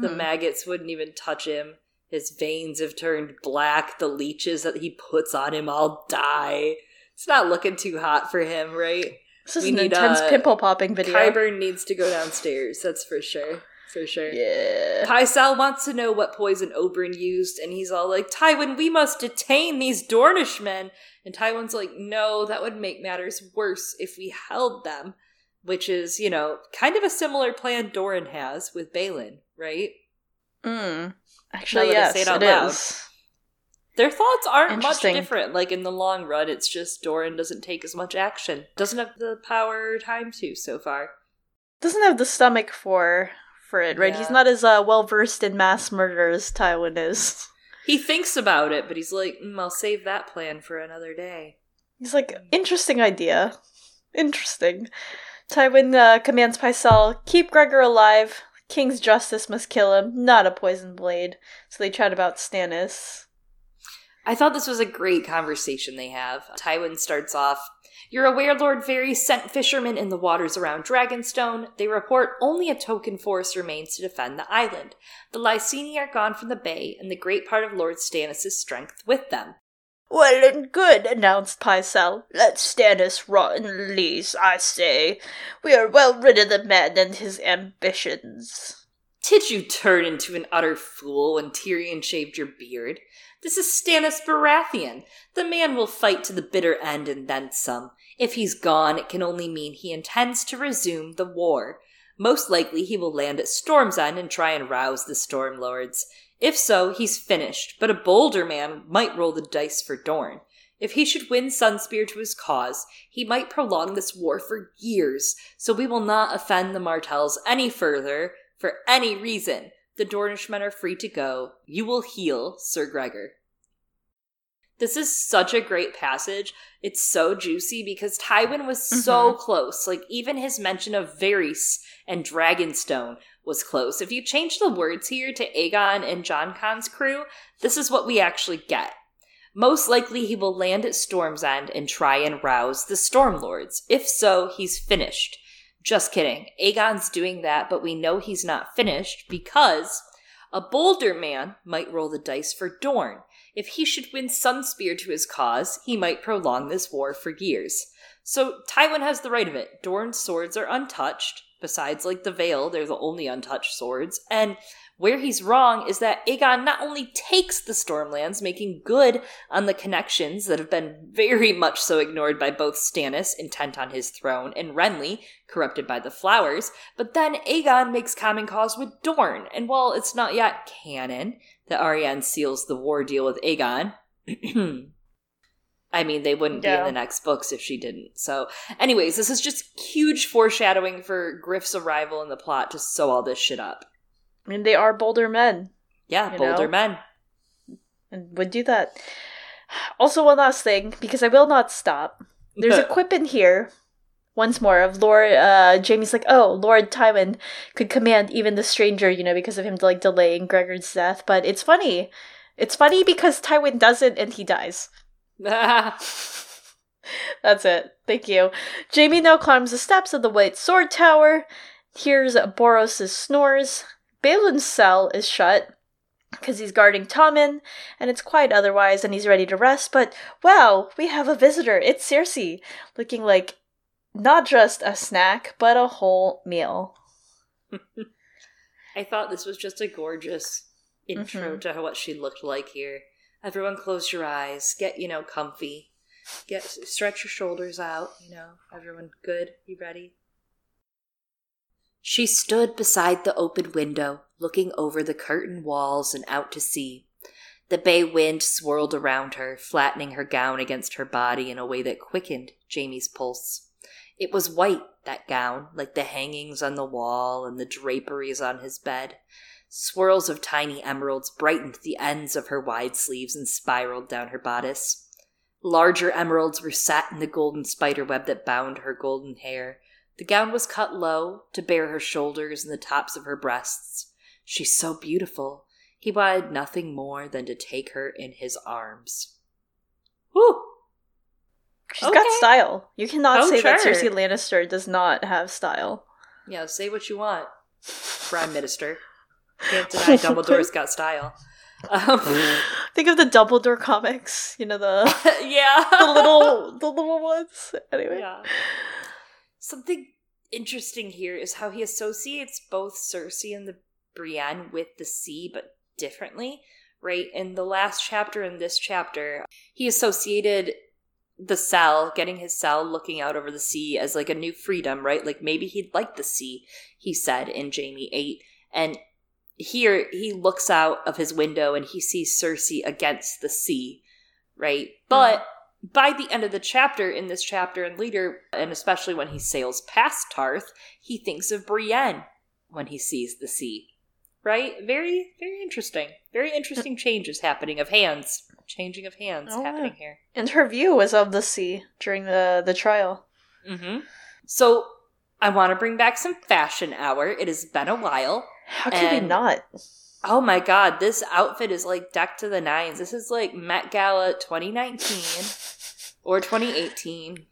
The Mm. maggots wouldn't even touch him. His veins have turned black. The leeches that he puts on him all die. It's not looking too hot for him, right? this is we an need, intense uh, pimple popping video. Qyburn needs to go downstairs, that's for sure. For sure. Yeah. Pycelle wants to know what poison Oberyn used, and he's all like, Tywin, we must detain these Dornishmen. And Tywin's like, no, that would make matters worse if we held them. Which is, you know, kind of a similar plan Doran has with Balon, right? Mm. Actually, yes, say it out it loud. is. Their thoughts aren't much different. Like in the long run, it's just Doran doesn't take as much action. Doesn't have the power or time to so far. Doesn't have the stomach for for it, right? He's not as uh, well versed in mass murder as Tywin is. He thinks about it, but he's like, mm, I'll save that plan for another day. He's like, interesting idea. Interesting. Tywin uh, commands Pycelle, keep Gregor alive. King's justice must kill him, not a poison blade. So they chat about Stannis. I thought this was a great conversation they have. Tywin starts off You're aware Lord Varys sent fishermen in the waters around Dragonstone. They report only a token force remains to defend the island. The Lyseni are gone from the bay, and the great part of Lord Stannis' strength with them. Well and good, announced Pycelle. Let Stannis rot in Lys, I say. We are well rid of the man and his ambitions. Did you turn into an utter fool when Tyrion shaved your beard? This is Stannis Baratheon. The man will fight to the bitter end and then some. If he's gone, it can only mean he intends to resume the war. Most likely, he will land at Storm's End and try and rouse the Storm Lords. If so, he's finished, but a bolder man might roll the dice for Dorne. If he should win Sunspear to his cause, he might prolong this war for years, so we will not offend the Martells any further for any reason. The Dornishmen are free to go. You will heal, Sir Gregor. This is such a great passage. It's so juicy because Tywin was so mm-hmm. close. Like, even his mention of Varys and Dragonstone was close. If you change the words here to Aegon and Jon Con's crew, this is what we actually get. Most likely he will land at Storm's End and try and rouse the Storm Lords. If so, he's finished. Just kidding. Aegon's doing that, but we know he's not finished because a bolder man might roll the dice for Dorne. If he should win Sunspear to his cause, he might prolong this war for years. So Tywin has the right of it. Dorne's swords are untouched. Besides, like the Vale, they're the only untouched swords. And where he's wrong is that Aegon not only takes the Stormlands, making good on the connections that have been very much so ignored by both Stannis, intent on his throne, and Renly, corrupted by the flowers, but then Aegon makes common cause with Dorne. And while it's not yet canon that Arianne seals the war deal with Aegon, I mean, they wouldn't yeah. be in the next books if she didn't. So, anyways, this is just huge foreshadowing for Griff's arrival in the plot to sew all this shit up. I mean, they are bolder men. Yeah, bolder know? men. And would do that. Also, one last thing, because I will not stop. There's a quip in here, once more, of Lord, uh, Jaime's like, oh, Lord Tywin could command even the stranger, you know, because of him, like, delaying Gregor's death. But it's funny. It's funny because Tywin doesn't and he dies. That's it. Thank you. Jaime now climbs the steps of the White Sword Tower, hears Boros' snores, Balon's cell is shut because he's guarding Tommen, and it's quiet otherwise, and he's ready to rest. But wow, we have a visitor. It's Cersei, looking like not just a snack, but a whole meal. I thought this was just a gorgeous intro mm-hmm. to what she looked like here. Everyone, close your eyes. Get you know comfy. Get stretch your shoulders out. You know, everyone, good. You ready? She stood beside the open window, looking over the curtained walls and out to sea. The bay wind swirled around her, flattening her gown against her body in a way that quickened Jaime's pulse. It was white, that gown, like the hangings on the wall and the draperies on his bed. Swirls of tiny emeralds brightened the ends of her wide sleeves and spiraled down her bodice. Larger emeralds were set in the golden spiderweb that bound her golden hair, the gown was cut low to bare her shoulders and the tops of her breasts. She's so beautiful. He wanted nothing more than to take her in his arms. Whew! She's okay. got style. You cannot oh, say sure. that Cersei Lannister does not have style. Yeah, say what you want, Prime Minister. Can't deny Dumbledore's got style. Um, Think of the Dumbledore comics. You know the yeah the little the little ones. Anyway, yeah. Something interesting here is how he associates both Cersei and the Brienne with the sea, but differently. Right in the last chapter and this chapter, he associated the cell, getting his cell looking out over the sea as like a new freedom, right? Like maybe he'd like the sea, he said in Jaime 8. And here he looks out of his window and he sees Cersei against the sea, right? But mm by the end of the chapter, in this chapter and later, and especially when he sails past Tarth, he thinks of Brienne when he sees the sea. Right? Very, very interesting. Very interesting changes happening of hands. Changing of hands oh, happening here. And her view was of the sea during the, the trial. Mm-hmm. So I want to bring back some fashion hour. It has been a while. How can we not? Oh my god, this outfit is like decked to the nines. This is like Met Gala 2019 or 2018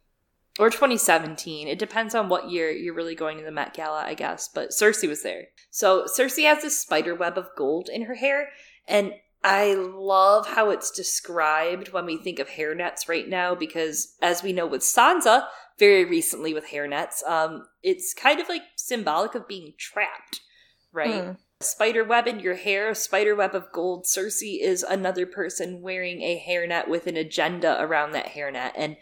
or 2017. It depends on what year you're really going to the Met Gala, I guess. But Cersei was there. So Cersei has this spider web of gold in her hair, and I love how it's described when we think of hairnets right now because, as we know with Sansa, very recently with hairnets, um, it's kind of like symbolic of being trapped, right? Mm. spider web in your hair, spider web of gold. Cersei is another person wearing a hairnet with an agenda around that hairnet. And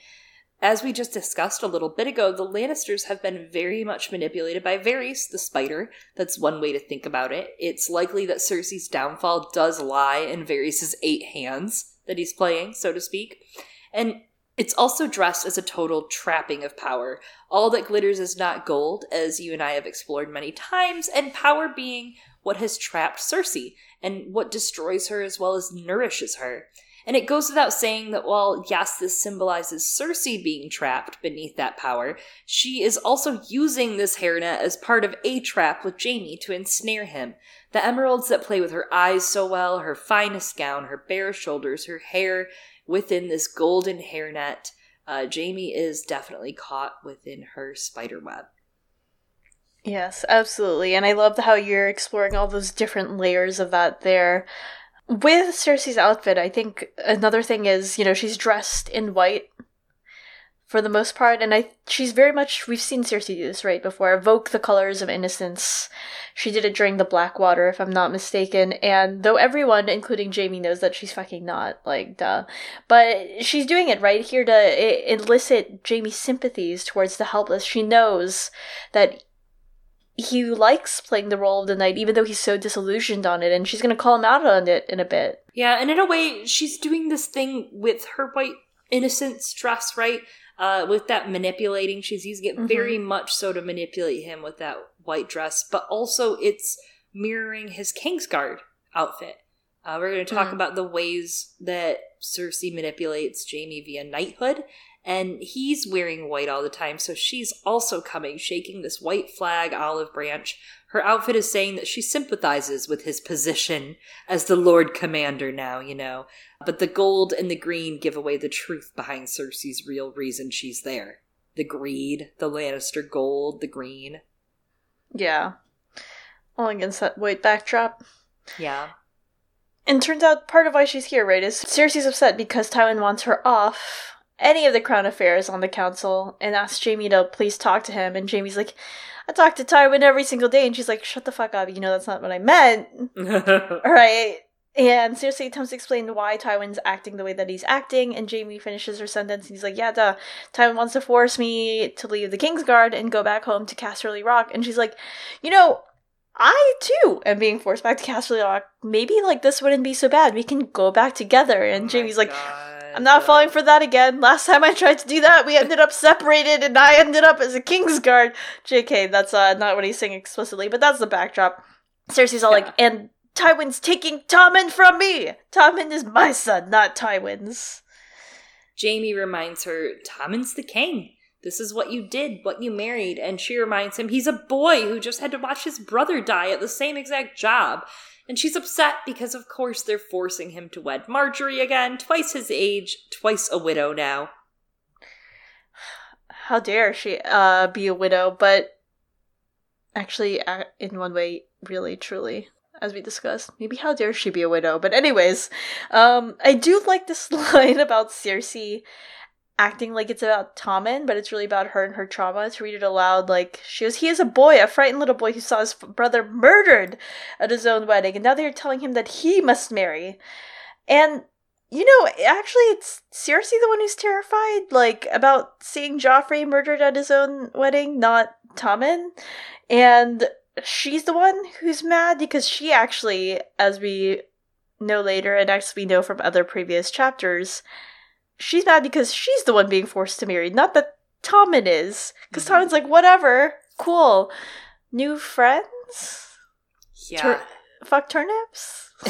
as we just discussed a little bit ago, the Lannisters have been very much manipulated by Varys, the spider. That's one way to think about it. It's likely that Cersei's downfall does lie in Varys' eight hands that he's playing, so to speak. And it's also dressed as a total trapping of power. All that glitters is not gold, as you and I have explored many times, and power being what has trapped Cersei, and what destroys her as well as nourishes her. And it goes without saying that while, yes, this symbolizes Cersei being trapped beneath that power, she is also using this hairnet as part of a trap with Jaime to ensnare him. The emeralds that play with her eyes so well, her finest gown, her bare shoulders, her hair within this golden hairnet, uh, Jaime is definitely caught within her spider web. Yes, absolutely. And I love how you're exploring all those different layers of that there with Cersei's outfit, I think another thing is, you know, she's dressed in white for the most part, and I she's very much we've seen Cersei do this right before. Evoke the colors of innocence. She did it during the Blackwater, if I'm not mistaken. And though everyone, including Jaime, knows that she's fucking not, like, duh, but she's doing it right here to elicit Jaime's sympathies towards the helpless. She knows that he likes playing the role of the knight, even though he's so disillusioned on it, and she's gonna call him out on it in a bit. Yeah, and in a way, she's doing this thing with her white innocence dress, right? Uh, with that manipulating, she's using it mm-hmm. very much so to manipulate him with that white dress, but also it's mirroring his Kingsguard outfit. Uh, we're going to talk mm. about the ways that Cersei manipulates Jaime via knighthood, and he's wearing white all the time, so she's also coming, shaking this white flag olive branch. Her outfit is saying that she sympathizes with his position as the Lord Commander now, you know. But the gold and the green give away the truth behind Cersei's real reason she's there. The greed, the Lannister gold, the green. Yeah. All against that white backdrop. Yeah. And turns out part of why she's here, right, is Cersei's upset because Tywin wants her off any of the crown affairs on the council and asks Jaime to please talk to him. And Jaime's like, I talk to Tywin every single day. And she's like, shut the fuck up. You know, that's not what I meant. right. And seriously, attempts to explain why Tywin's acting the way that he's acting, and Jaime finishes her sentence and he's like, Yeah, duh. Tywin wants to force me to leave the Kingsguard and go back home to Casterly Rock. And she's like, You know, I too am being forced back to Casterly Rock. Maybe like this wouldn't be so bad. We can go back together. And oh Jaime's like, God. I'm not falling for that again. Last time I tried to do that, we ended up separated, and I ended up as a Kingsguard. JK, that's uh, not what he's saying explicitly, but that's the backdrop. Cersei's all yeah. like, and Tywin's taking Tommen from me! Tommen is my son, not Tywin's. Jaime reminds her, Tommen's the king. This is what you did, what you married. And she reminds him he's a boy who just had to watch his brother die at the same exact job. And she's upset because, of course, they're forcing him to wed Margaery again, twice his age, twice a widow now. How dare she uh, be a widow, but actually, uh, in one way, really, truly, as we discussed, maybe how dare she be a widow. But, anyways, um, I do like this line about Cersei acting like it's about Tommen, but it's really about her and her trauma. To read it aloud, like she was, he is a boy, a frightened little boy who saw his brother murdered at his own wedding, and now they're telling him that he must marry. And you know, actually, it's Cersei the one who's terrified, like about seeing Joffrey murdered at his own wedding, not Tommen. And she's the one who's mad because she actually, as we know later, and as we know from other previous chapters, she's mad because she's the one being forced to marry, not that Tommen is. Because mm-hmm. Tommen's like, whatever, cool. New friends? Yeah. Tur- fuck turnips?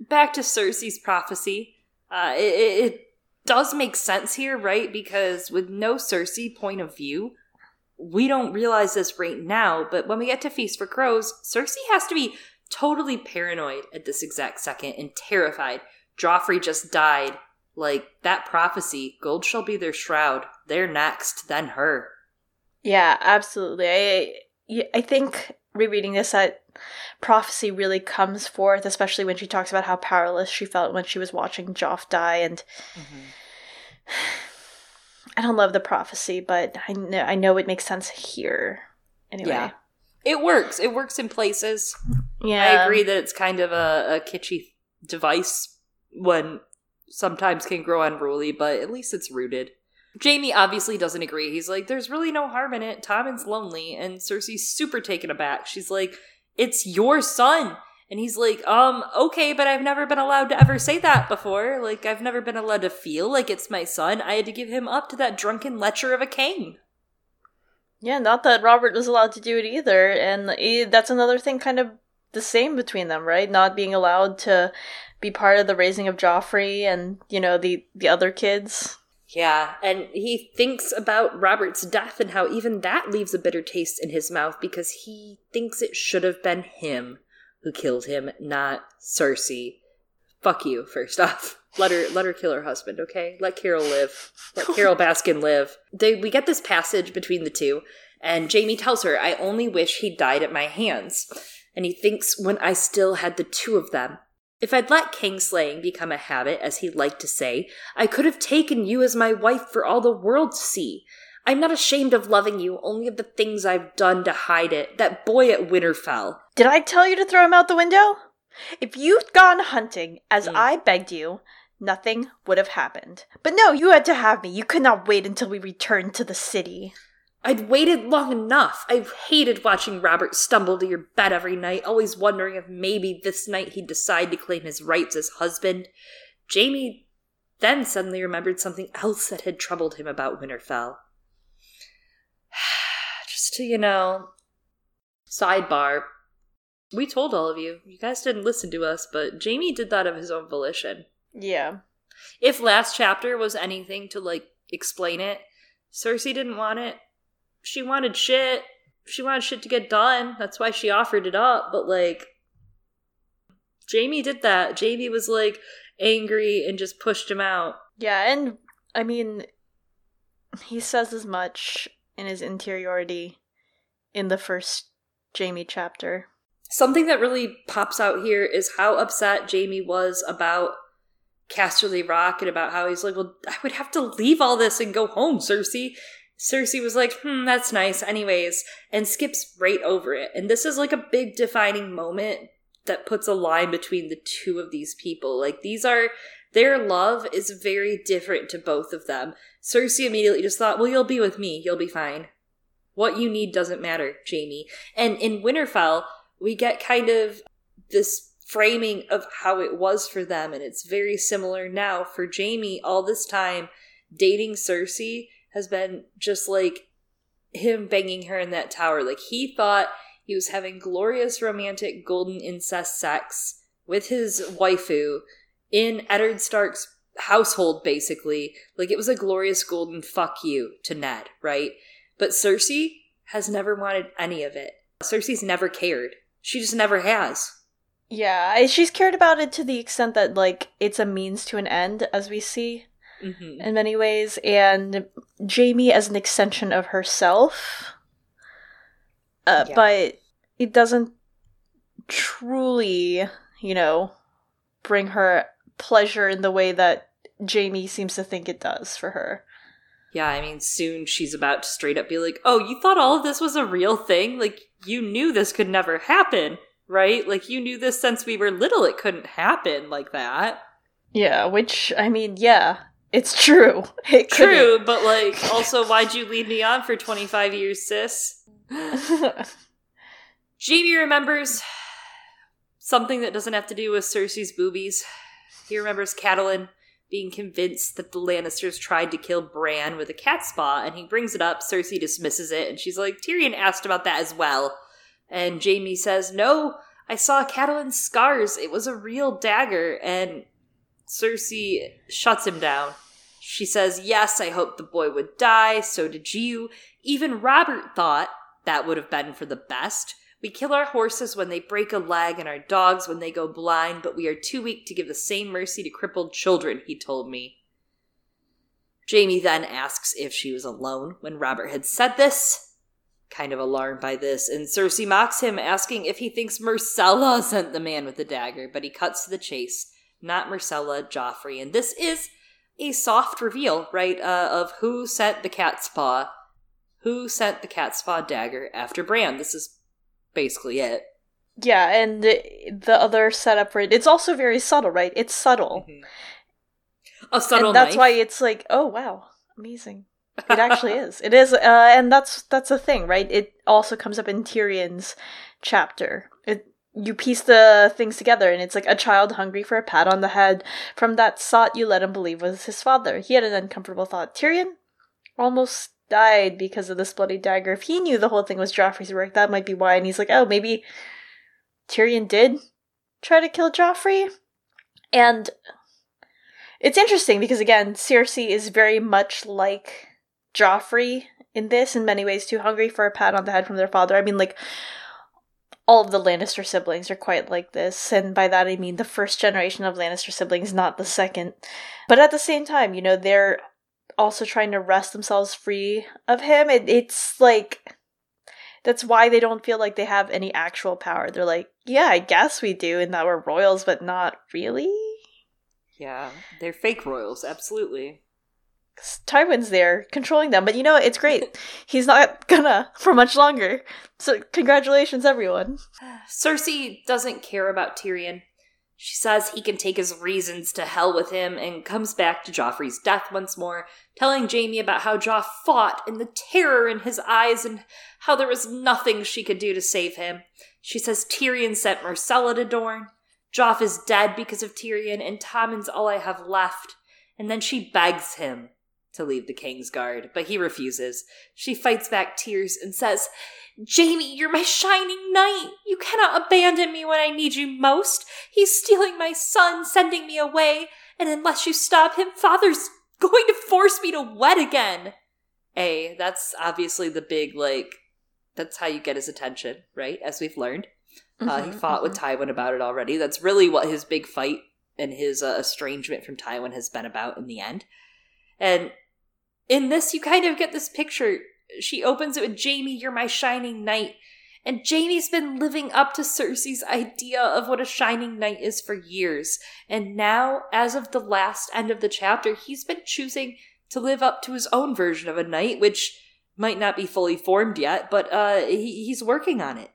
Back to Cersei's prophecy. Uh, it, it does make sense here, right? Because with no Cersei point of view, we don't realize this right now, but when we get to Feast for Crows, Cersei has to be totally paranoid at this exact second and terrified Joffrey just died. Like that prophecy, gold shall be their shroud. They're next, then her. Yeah, absolutely. I I think rereading this that prophecy really comes forth, especially when she talks about how powerless she felt when she was watching Joff die, and mm-hmm. I don't love the prophecy, but I know I know it makes sense here. Anyway. Yeah. it works. It works in places. Yeah. I agree that it's kind of a, a kitschy device when sometimes can grow unruly, but at least it's rooted. Jamie obviously doesn't agree. He's like, there's really no harm in it. Tommen's lonely. And Cersei's super taken aback. She's like, it's your son. And he's like, um, okay, but I've never been allowed to ever say that before. Like, I've never been allowed to feel like it's my son. I had to give him up to that drunken lecher of a king. Yeah, not that Robert was allowed to do it either. And eh, that's another thing kind of the same between them, right? Not being allowed to be part of the raising of Joffrey and, you know, the, the other kids. Yeah, and he thinks about Robert's death and how even that leaves a bitter taste in his mouth because he thinks it should have been him who killed him, not Cersei. Fuck you, first off. Let her let her kill her husband, okay? Let Carol live. Let Carole Baskin live. They we get this passage between the two, and Jaime tells her, I only wish he died at my hands. And he thinks when I still had the two of them. If I'd let kingslaying become a habit, as he liked to say, I could have taken you as my wife for all the world to see. I'm not ashamed of loving you, only of the things I've done to hide it. That boy at Winterfell. Did I tell you to throw him out the window? If you'd gone hunting, as Mm. I begged you, nothing would have happened. But no, you had to have me. You could not wait until we returned to the city. I'd waited long enough. I hated watching Robert stumble to your bed every night, always wondering if maybe this night he'd decide to claim his rights as husband. Jaime then suddenly remembered something else that had troubled him about Winterfell. Just to, you know, sidebar. We told all of you. You guys didn't listen to us, but Jaime did that of his own volition. Yeah. If last chapter was anything to, like, explain it, Cersei didn't want it she wanted shit. She wanted shit to get done. That's why she offered it up. But like, Jaime did that. Jaime was like angry and just pushed him out. Yeah, and I mean, he says as much in his interiority in the first Jaime chapter. Something that really pops out here is how upset Jaime was about Casterly Rock and about how he's like, well, I would have to leave all this and go home, Cersei. Cersei was like, hmm, that's nice, anyways, and skips right over it. And this is like a big defining moment that puts a line between the two of these people. Like, these are, their love is very different to both of them. Cersei immediately just thought, well, you'll be with me, you'll be fine. What you need doesn't matter, Jaime. And in Winterfell, we get kind of this framing of how it was for them, and it's very similar now for Jaime all this time dating Cersei has been just like him banging her in that tower. Like he thought he was having glorious romantic golden incest sex with his waifu in Eddard Stark's household, basically. Like it was a glorious golden fuck you to Ned, right? But Cersei has never wanted any of it. Cersei's never cared. She just never has. Yeah, she's cared about it to the extent that, like, it's a means to an end, as we see Mm-hmm. in many ways, and Jaime as an extension of herself. Uh, Yeah. But it doesn't truly, you know, bring her pleasure in the way that Jaime seems to think it does for her. Yeah, I mean, soon she's about to straight up be like, oh, you thought all of this was a real thing? Like, you knew this could never happen, right? Like, you knew this since we were little, it couldn't happen like that. Yeah, which, I mean, yeah, it's true. It True, but like, also, why'd you lead me on for 25 years, sis? couldn't. Jaime remembers something that doesn't have to do with Cersei's boobies. He remembers Catelyn being convinced that the Lannisters tried to kill Bran with a cat's paw, and he brings it up. Cersei dismisses it, and she's like, Tyrion asked about that as well. And Jaime says, No, I saw Catelyn's scars. It was a real dagger. And Cersei shuts him down. She says, Yes, I hoped the boy would die. So did you. Even Robert thought that would have been for the best. We kill our horses when they break a leg and our dogs when they go blind, but we are too weak to give the same mercy to crippled children, he told me. Jaime then asks if she was alone when Robert had said this. Kind of alarmed by this, and Cersei mocks him, asking if he thinks Myrcella sent the man with the dagger, but he cuts to the chase. Not Myrcella, Joffrey. And this is a soft reveal, right, uh, of who sent the cat's paw who sent the cat's paw dagger after Bran. This is basically it. Yeah, and the, the other setup for it, it's also very subtle, right? It's subtle. Mhm. A subtle and that's knife. why it's like, oh wow, amazing. It actually is. It is, uh, and that's that's a thing, right? It also comes up in Tyrion's chapter. You piece the things together, and it's like a child hungry for a pat on the head from that sot you let him believe was his father. He had an uncomfortable thought. Tyrion almost died because of this bloody dagger. If he knew the whole thing was Joffrey's work, that might be why. And he's like, oh, maybe Tyrion did try to kill Joffrey, and it's interesting because again, Cersei is very much like Joffrey in this in many ways too hungry for a pat on the head from their father. I mean like all of the Lannister siblings are quite like this, and by that I mean the first generation of Lannister siblings, not the second. But at the same time, you know, they're also trying to wrest themselves free of him. It, it's like that's why they don't feel like they have any actual power. They're like, yeah, I guess we do, and that we're royals, but not really. Yeah, they're fake royals, absolutely. Tywin's there controlling them, but you know? It's great. He's not gonna for much longer. So congratulations, everyone. Cersei doesn't care about Tyrion. She says he can take his reasons to hell with him and comes back to Joffrey's death once more, telling Jaime about how Joff fought and the terror in his eyes and how there was nothing she could do to save him. She says Tyrion sent Myrcella to Dorne. Joff is dead because of Tyrion, and Tommen's all I have left. And then she begs him to leave the King's Guard, but he refuses. She fights back tears and says, Jaime, you're my shining knight. You cannot abandon me when I need you most. He's stealing my son, sending me away, and unless you stop him, father's going to force me to wed again. A, that's obviously the big, like, that's how you get his attention, right? As we've learned. Uh, he Mhm, fought with Tywin about it already. That's really what his big fight and his uh, estrangement from Tywin has been about in the end. And in this, you kind of get this picture. She opens it with Jaime, you're my shining knight. And Jaime's been living up to Cersei's idea of what a shining knight is for years. And now, as of the last end of the chapter, he's been choosing to live up to his own version of a knight, which might not be fully formed yet, but uh, he, he's working on it.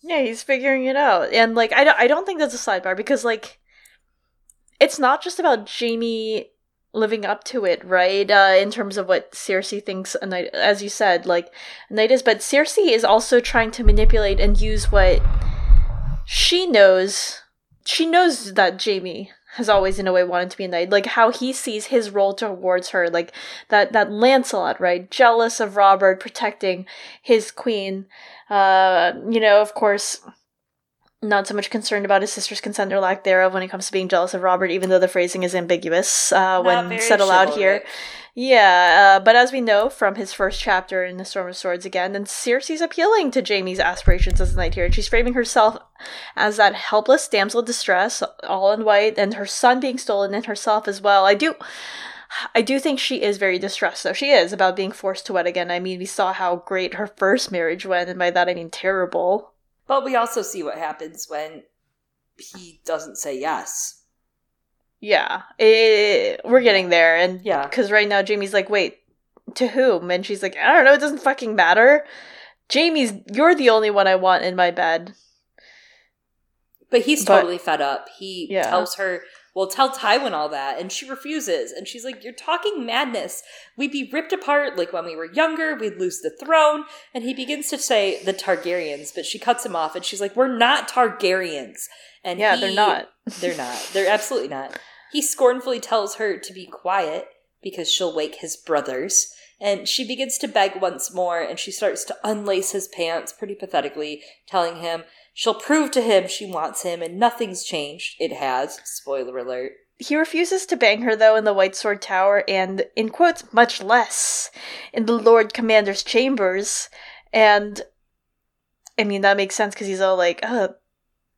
Yeah, he's figuring it out, and like I don't, I don't think that's a sidebar because like it's not just about Jaime living up to it, right? Uh, in terms of what Cersei thinks a knight, as you said, like a knight is, but Cersei is also trying to manipulate and use what she knows. She knows that Jaime has always, in a way, wanted to be a knight. Like how he sees his role towards her, like that that Lancelot, right? Jealous of Robert, protecting his queen. Uh, you know, of course, not so much concerned about his sister's consent or lack thereof when it comes to being jealous of Robert, even though the phrasing is ambiguous uh, when said aloud here. Yeah, uh, but as we know from his first chapter in The Storm of Swords again, then Cersei's appealing to Jaime's aspirations as a knight here, and she's framing herself as that helpless damsel in distress, all in white, and her son being stolen and herself as well. I do. I do think she is very distressed, though. She is about being forced to wed again. I mean, we saw how great her first marriage went, and by that I mean terrible. But we also see what happens when he doesn't say yes. Yeah, eh, we're getting there, and Yeah. because right now Jaime's like, wait, to whom? And she's like, I don't know, it doesn't fucking matter. Jaime's, you're the only one I want in my bed. But he's But- totally fed up. He Yeah. tells her, well, tell Tywin all that. And she refuses. And she's like, You're talking madness. We'd be ripped apart like when we were younger. We'd lose the throne. And he begins to say the Targaryens, but she cuts him off and she's like, We're not Targaryens. And Yeah, he- they're not. They're not. They're absolutely not. He scornfully tells her to be quiet because she'll wake his brothers. And she begins to beg once more, and she starts to unlace his pants pretty pathetically, telling him she'll prove to him she wants him, and nothing's changed. It has. Spoiler alert. He refuses to bang her, though, in the White Sword Tower, and, in quotes, much less in the Lord Commander's chambers. And, I mean, that makes sense because he's all like, oh,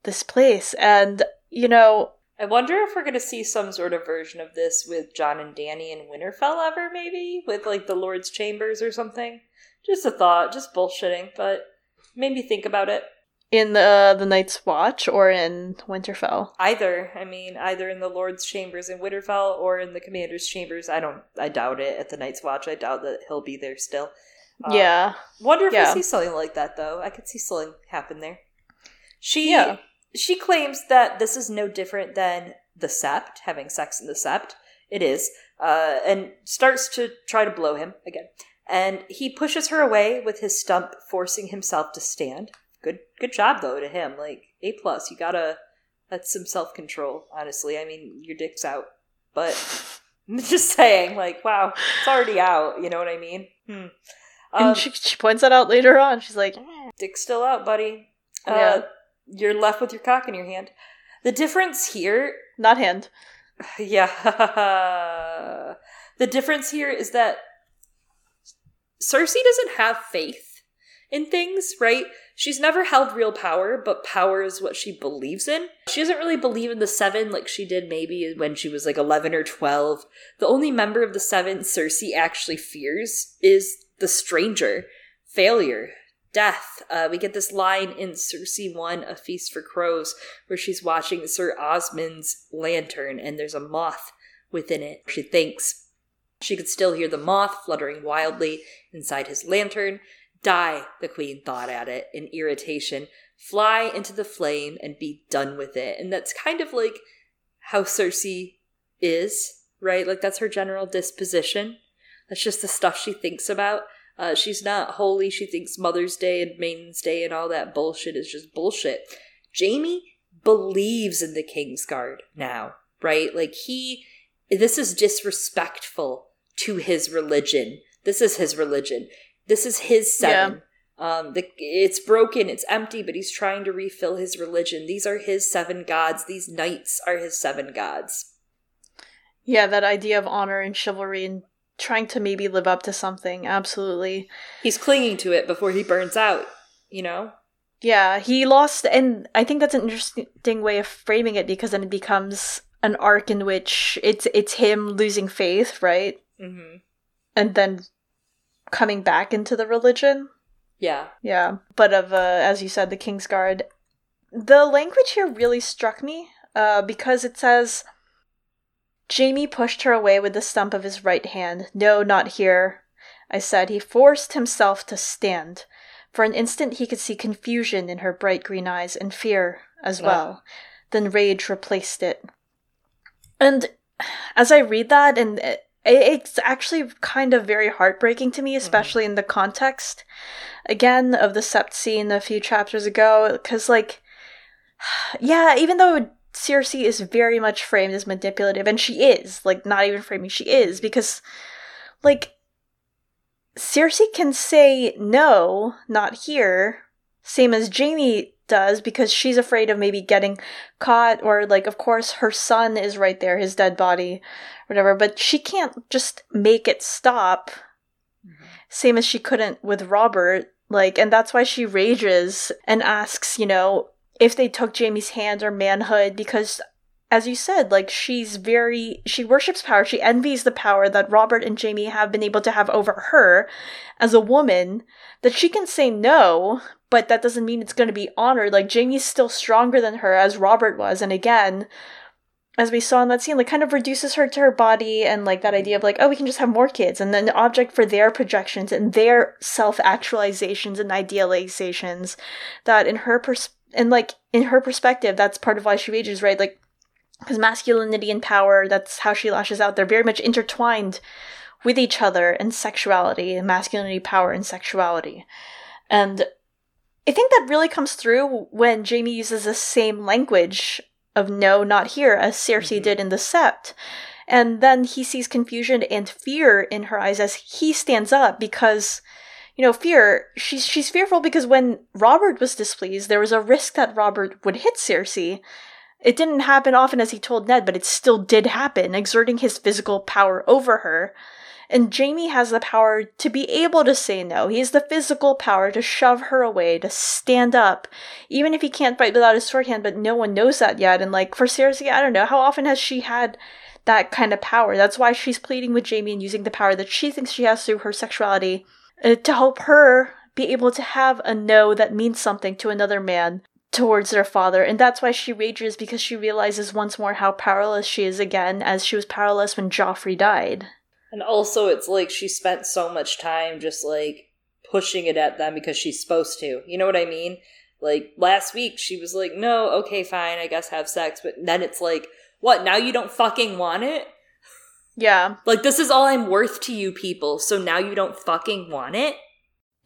this place. And, you know, I wonder if we're going to see some sort of version of this with Jon and Dany in Winterfell ever, maybe? With, like, the Lord's Chambers or something? Just a thought, just bullshitting, but made me think about it. In the, the Night's Watch or in Winterfell. Either, I mean, either in the Lord's chambers in Winterfell or in the Commander's chambers. I don't, I doubt it. At the Night's Watch, I doubt that he'll be there still. Uh, yeah. Wonder if Yeah. we see something like that though. I could see something happen there. She Yeah. she claims that this is no different than the sept, having sex in the sept. It is. Uh, and starts to try to blow him again. And he pushes her away with his stump, forcing himself to stand. Good good job though to him. Like A plus. You gotta that's some self control, honestly. I mean, your dick's out. But I'm just saying, like, wow, it's already out, you know what I mean? Hmm. Um, and she, she points that out later on. She's like, dick's still out, buddy. Uh, Yeah. You're left with your cock in your hand. The difference here, not hand. yeah. the difference here is that Cersei doesn't have faith in things, right? She's never held real power, but power is what she believes in. She doesn't really believe in the Seven like she did maybe when she was like 11 or 12. The only member of the Seven Cersei actually fears is the stranger, failure, death. Uh, we get this line in Cersei 1, A Feast for Crows, where she's watching Sir Osmund's lantern and there's a moth within it. She thinks she could still hear the moth fluttering wildly inside his lantern. Die, the queen thought at it in irritation. Fly into the flame and be done with it. And that's kind of like how Cersei is, right? Like that's her general disposition. That's just the stuff she thinks about. Uh, she's not holy. She thinks Mother's Day and Maiden's Day and all that bullshit is just bullshit. Jaime believes in the Kingsguard now, right? Like he, this is disrespectful to his religion. This is his religion. This is his seven. Um, the, it's broken, it's empty, but he's trying to refill his religion. These are his seven gods. These knights are his seven gods. Yeah, that idea of honor and chivalry and trying to maybe live up to something. Absolutely. He's clinging to it before he burns out, you know? Yeah, he lost, and I think that's an interesting way of framing it because then it becomes an arc in which it's it's him losing faith, right, Mm-hmm. and then coming back into the religion. Yeah. Yeah, but of uh, as you said, the Kingsguard. The language here really struck me uh, because it says Jaime pushed her away with the stump of his right hand. No, not here. I said. He forced himself to stand. For an instant, he could see confusion in her bright green eyes and fear as well. Then rage replaced it. And as I read that, and it, it's actually kind of very heartbreaking to me, mm-hmm. especially in the context again of the sept scene a few chapters ago because like yeah even though cersei is very much framed as manipulative and she is like not even framing she is mm-hmm. because like cersei can say no not here same as jaime does because she's afraid of maybe getting caught or like of course her son is right there his dead body whatever but she can't just make it stop mm-hmm. same as she couldn't with Robert. Like, and that's why she rages and asks, you know, if they took Jaime's hand or manhood, because as you said, like, she's very, she worships power. She envies the power that Robert and Jaime have been able to have over her as a woman, that she can say no, but that doesn't mean it's going to be honored. Like, Jaime's still stronger than her, as Robert was. And again, as we saw in that scene, like kind of reduces her to her body and like that idea of like, oh, we can just have more kids, and then the object for their projections and their self actualizations and idealizations. That in her pers and like in her perspective, that's part of why she rages, right? Like, because masculinity and power, that's how she lashes out. They're very much intertwined with each other and sexuality, and masculinity, power, and sexuality. And I think that really comes through when Jaime uses the same language of no, not here, as Cersei Mhm. did in the Sept. And then he sees confusion and fear in her eyes as he stands up because, you know, fear, she's, she's fearful because when Robert was displeased, there was a risk that Robert would hit Cersei. It didn't happen often as he told Ned, but it still did happen, exerting his physical power over her. And Jaime has the power to be able to say no. He has the physical power to shove her away, to stand up, even if he can't fight without his sword hand, but no one knows that yet. And like for Cersei, I don't know, how often has she had that kind of power? That's why she's pleading with Jaime and using the power that she thinks she has through her sexuality uh, to help her be able to have a no that means something to another man towards their father. And that's why she rages because she realizes once more how powerless she is again, as she was powerless when Joffrey died. And also, it's like she spent so much time just like pushing it at them because she's supposed to. You know what I mean? Like last week, she was like, no, okay, fine, I guess have sex. But then it's like, what, now you don't fucking want it? Yeah. Like, this is all I'm worth to you people, so now you don't fucking want it?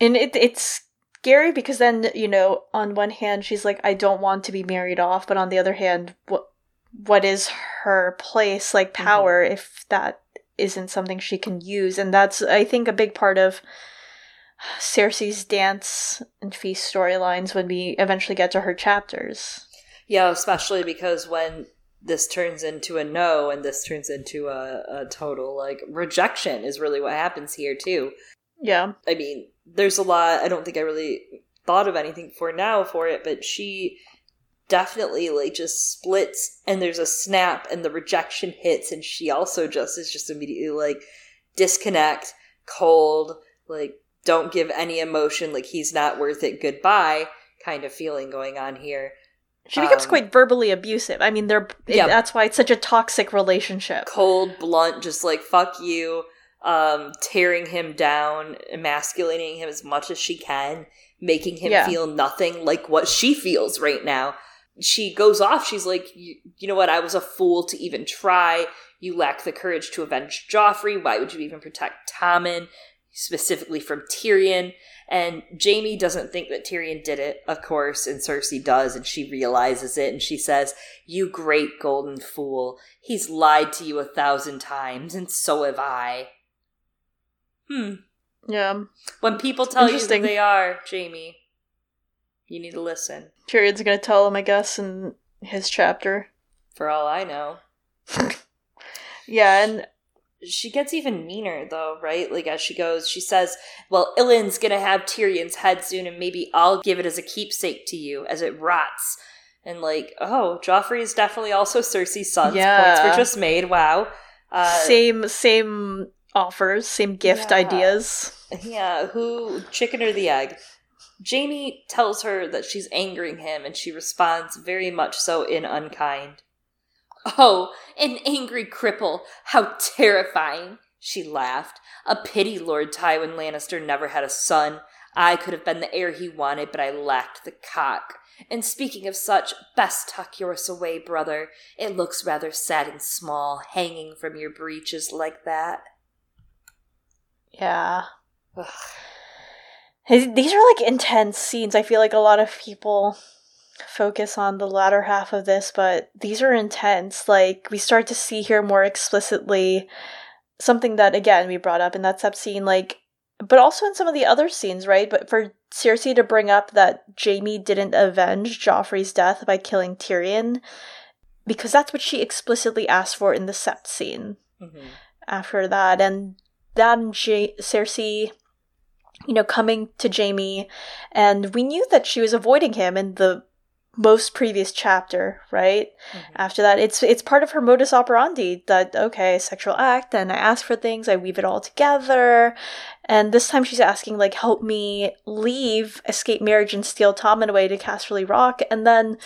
And it it's scary because then, you know, on one hand, she's like, I don't want to be married off. But on the other hand, what what is her place, like power, mm-hmm. if that isn't something she can use? And that's, I think, a big part of Cersei's dance and feast storylines when we eventually get to her chapters. Yeah, especially because when this turns into a no and this turns into a, a total like rejection is really what happens here too. Yeah. I mean, there's a lot I don't think I really thought of anything for now for it, but she definitely like just splits and there's a snap and the rejection hits and she also just is just immediately like disconnect, cold, like don't give any emotion, like he's not worth it, goodbye kind of feeling going on here. She becomes um, quite verbally abusive. I mean, they're yeah. that's why it's such a toxic relationship. Cold, blunt, just like fuck you, um, tearing him down, emasculating him as much as she can, making him yeah. feel nothing like what she feels right now. She goes off. She's like, you know what? I was a fool to even try. You lack the courage to avenge Joffrey. Why would you even protect Tommen? specifically from Tyrion. And Jaime doesn't think that Tyrion did it, of course, and Cersei does, and she realizes it, and she says, You great golden fool, he's lied to you a thousand times, and so have I. Hmm. Yeah. When people tell you who they are, Jaime, you need to listen. Tyrion's gonna tell him, I guess, in his chapter. For all I know. yeah, and she gets even meaner though, right? Like as she goes, she says, "Well, Ilyn's gonna have Tyrion's head soon, and maybe I'll give it as a keepsake to you as it rots." And like, oh, Joffrey is definitely also Cersei's son. Yeah. Points were just made. Wow. Uh, same, same offers, same gift yeah. ideas. Yeah. Who, chicken or the egg? Jaime tells her that she's angering him, and she responds very much so in unkind. Oh, an angry cripple! How terrifying! She laughed. A pity Lord Tywin Lannister never had a son. I could have been the heir he wanted, but I lacked the cock. And speaking of such, best tuck yours away, brother. It looks rather sad and small, hanging from your breeches like that. Yeah. These are like intense scenes. I feel like a lot of people focus on the latter half of this, but these are intense. Like, we start to see here more explicitly something that, again, we brought up in that sub scene, like, but also in some of the other scenes, right? But for Cersei to bring up that Jaime didn't avenge Joffrey's death by killing Tyrion, because that's what she explicitly asked for in the sept scene mm-hmm. after that. And then J- Cersei you know, coming to Jaime, and we knew that she was avoiding him in the most previous chapter, right? Mm-hmm. After that, it's it's part of her modus operandi that okay, sexual act, and I ask for things, I weave it all together, and this time she's asking like, help me leave, escape marriage, and steal Tommen away to Casterly Rock, and then,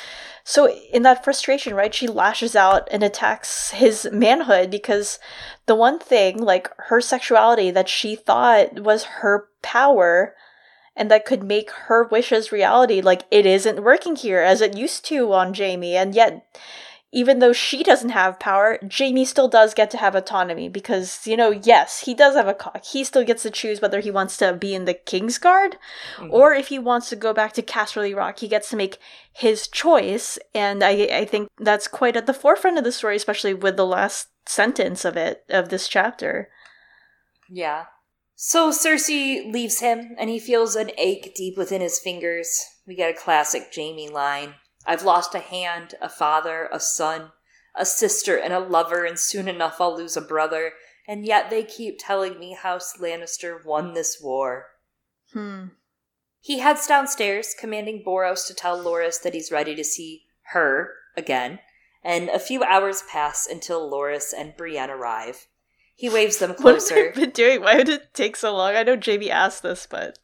so in that frustration, right, she lashes out and attacks his manhood because the one thing, like her sexuality that she thought was her power and that could make her wishes reality. Like it isn't working here as it used to on Jaime, and yet even though she doesn't have power, Jaime still does get to have autonomy because, you know, yes, he does have a cock. He still gets to choose whether he wants to be in the King's Guard mm-hmm. or if he wants to go back to Casterly Rock. He gets to make his choice. And I, I think that's quite at the forefront of the story, especially with the last sentence of it, of this chapter. Yeah. So Cersei leaves him, and he feels an ache deep within his fingers. We get a classic Jaime line I've lost a hand, a father, a son, a sister, and a lover, and soon enough I'll lose a brother. And yet they keep telling me House Lannister won this war. Hmm. He heads downstairs, commanding Boros to tell Loras that he's ready to see her again, and a few hours pass until Loras and Brienne arrive. He waves them closer. What have they been doing? Why would it take so long? I know Jaime asked this, but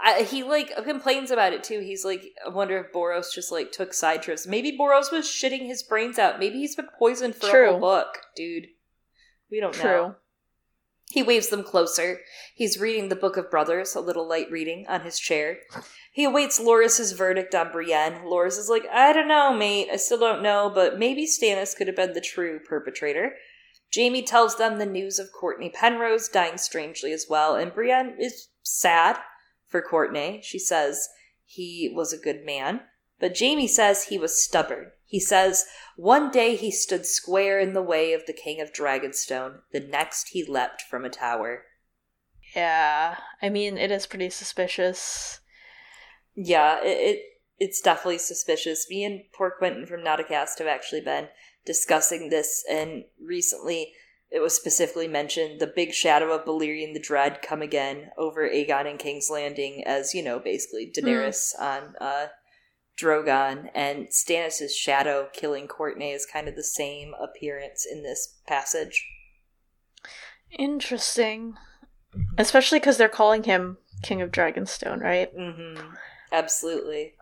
I, he like complains about it too. He's like, I wonder if Boros just like took side trips. Maybe Boros was shitting his brains out. Maybe he's been poisoned for True. a whole book, dude. We don't True. know. He waves them closer. He's reading the Book of Brothers, a little light reading, on his chair. He awaits Loras's verdict on Brienne. Loras is like, I don't know, mate. I still don't know, but maybe Stannis could have been the true perpetrator. Jaime tells them the news of Cortnay Penrose dying strangely as well, and Brienne is sad for Cortnay. She says he was a good man, but Jaime says he was stubborn. He says, One day he stood square in the way of the King of Dragonstone, the next he leapt from a tower. Yeah, I mean, it is pretty suspicious. Yeah, it, it it's definitely suspicious. Me and Poor Quentin from Nauticast have actually been discussing this, and recently it was specifically mentioned the big shadow of Balerion the Dread come again over Aegon and King's Landing as, you know, basically Daenerys mm. on uh, Drogon, and Stannis' shadow killing Cortnay is kind of the same appearance in this passage. Interesting. Especially because they're calling him King of Dragonstone, right? Mm-hmm. Absolutely.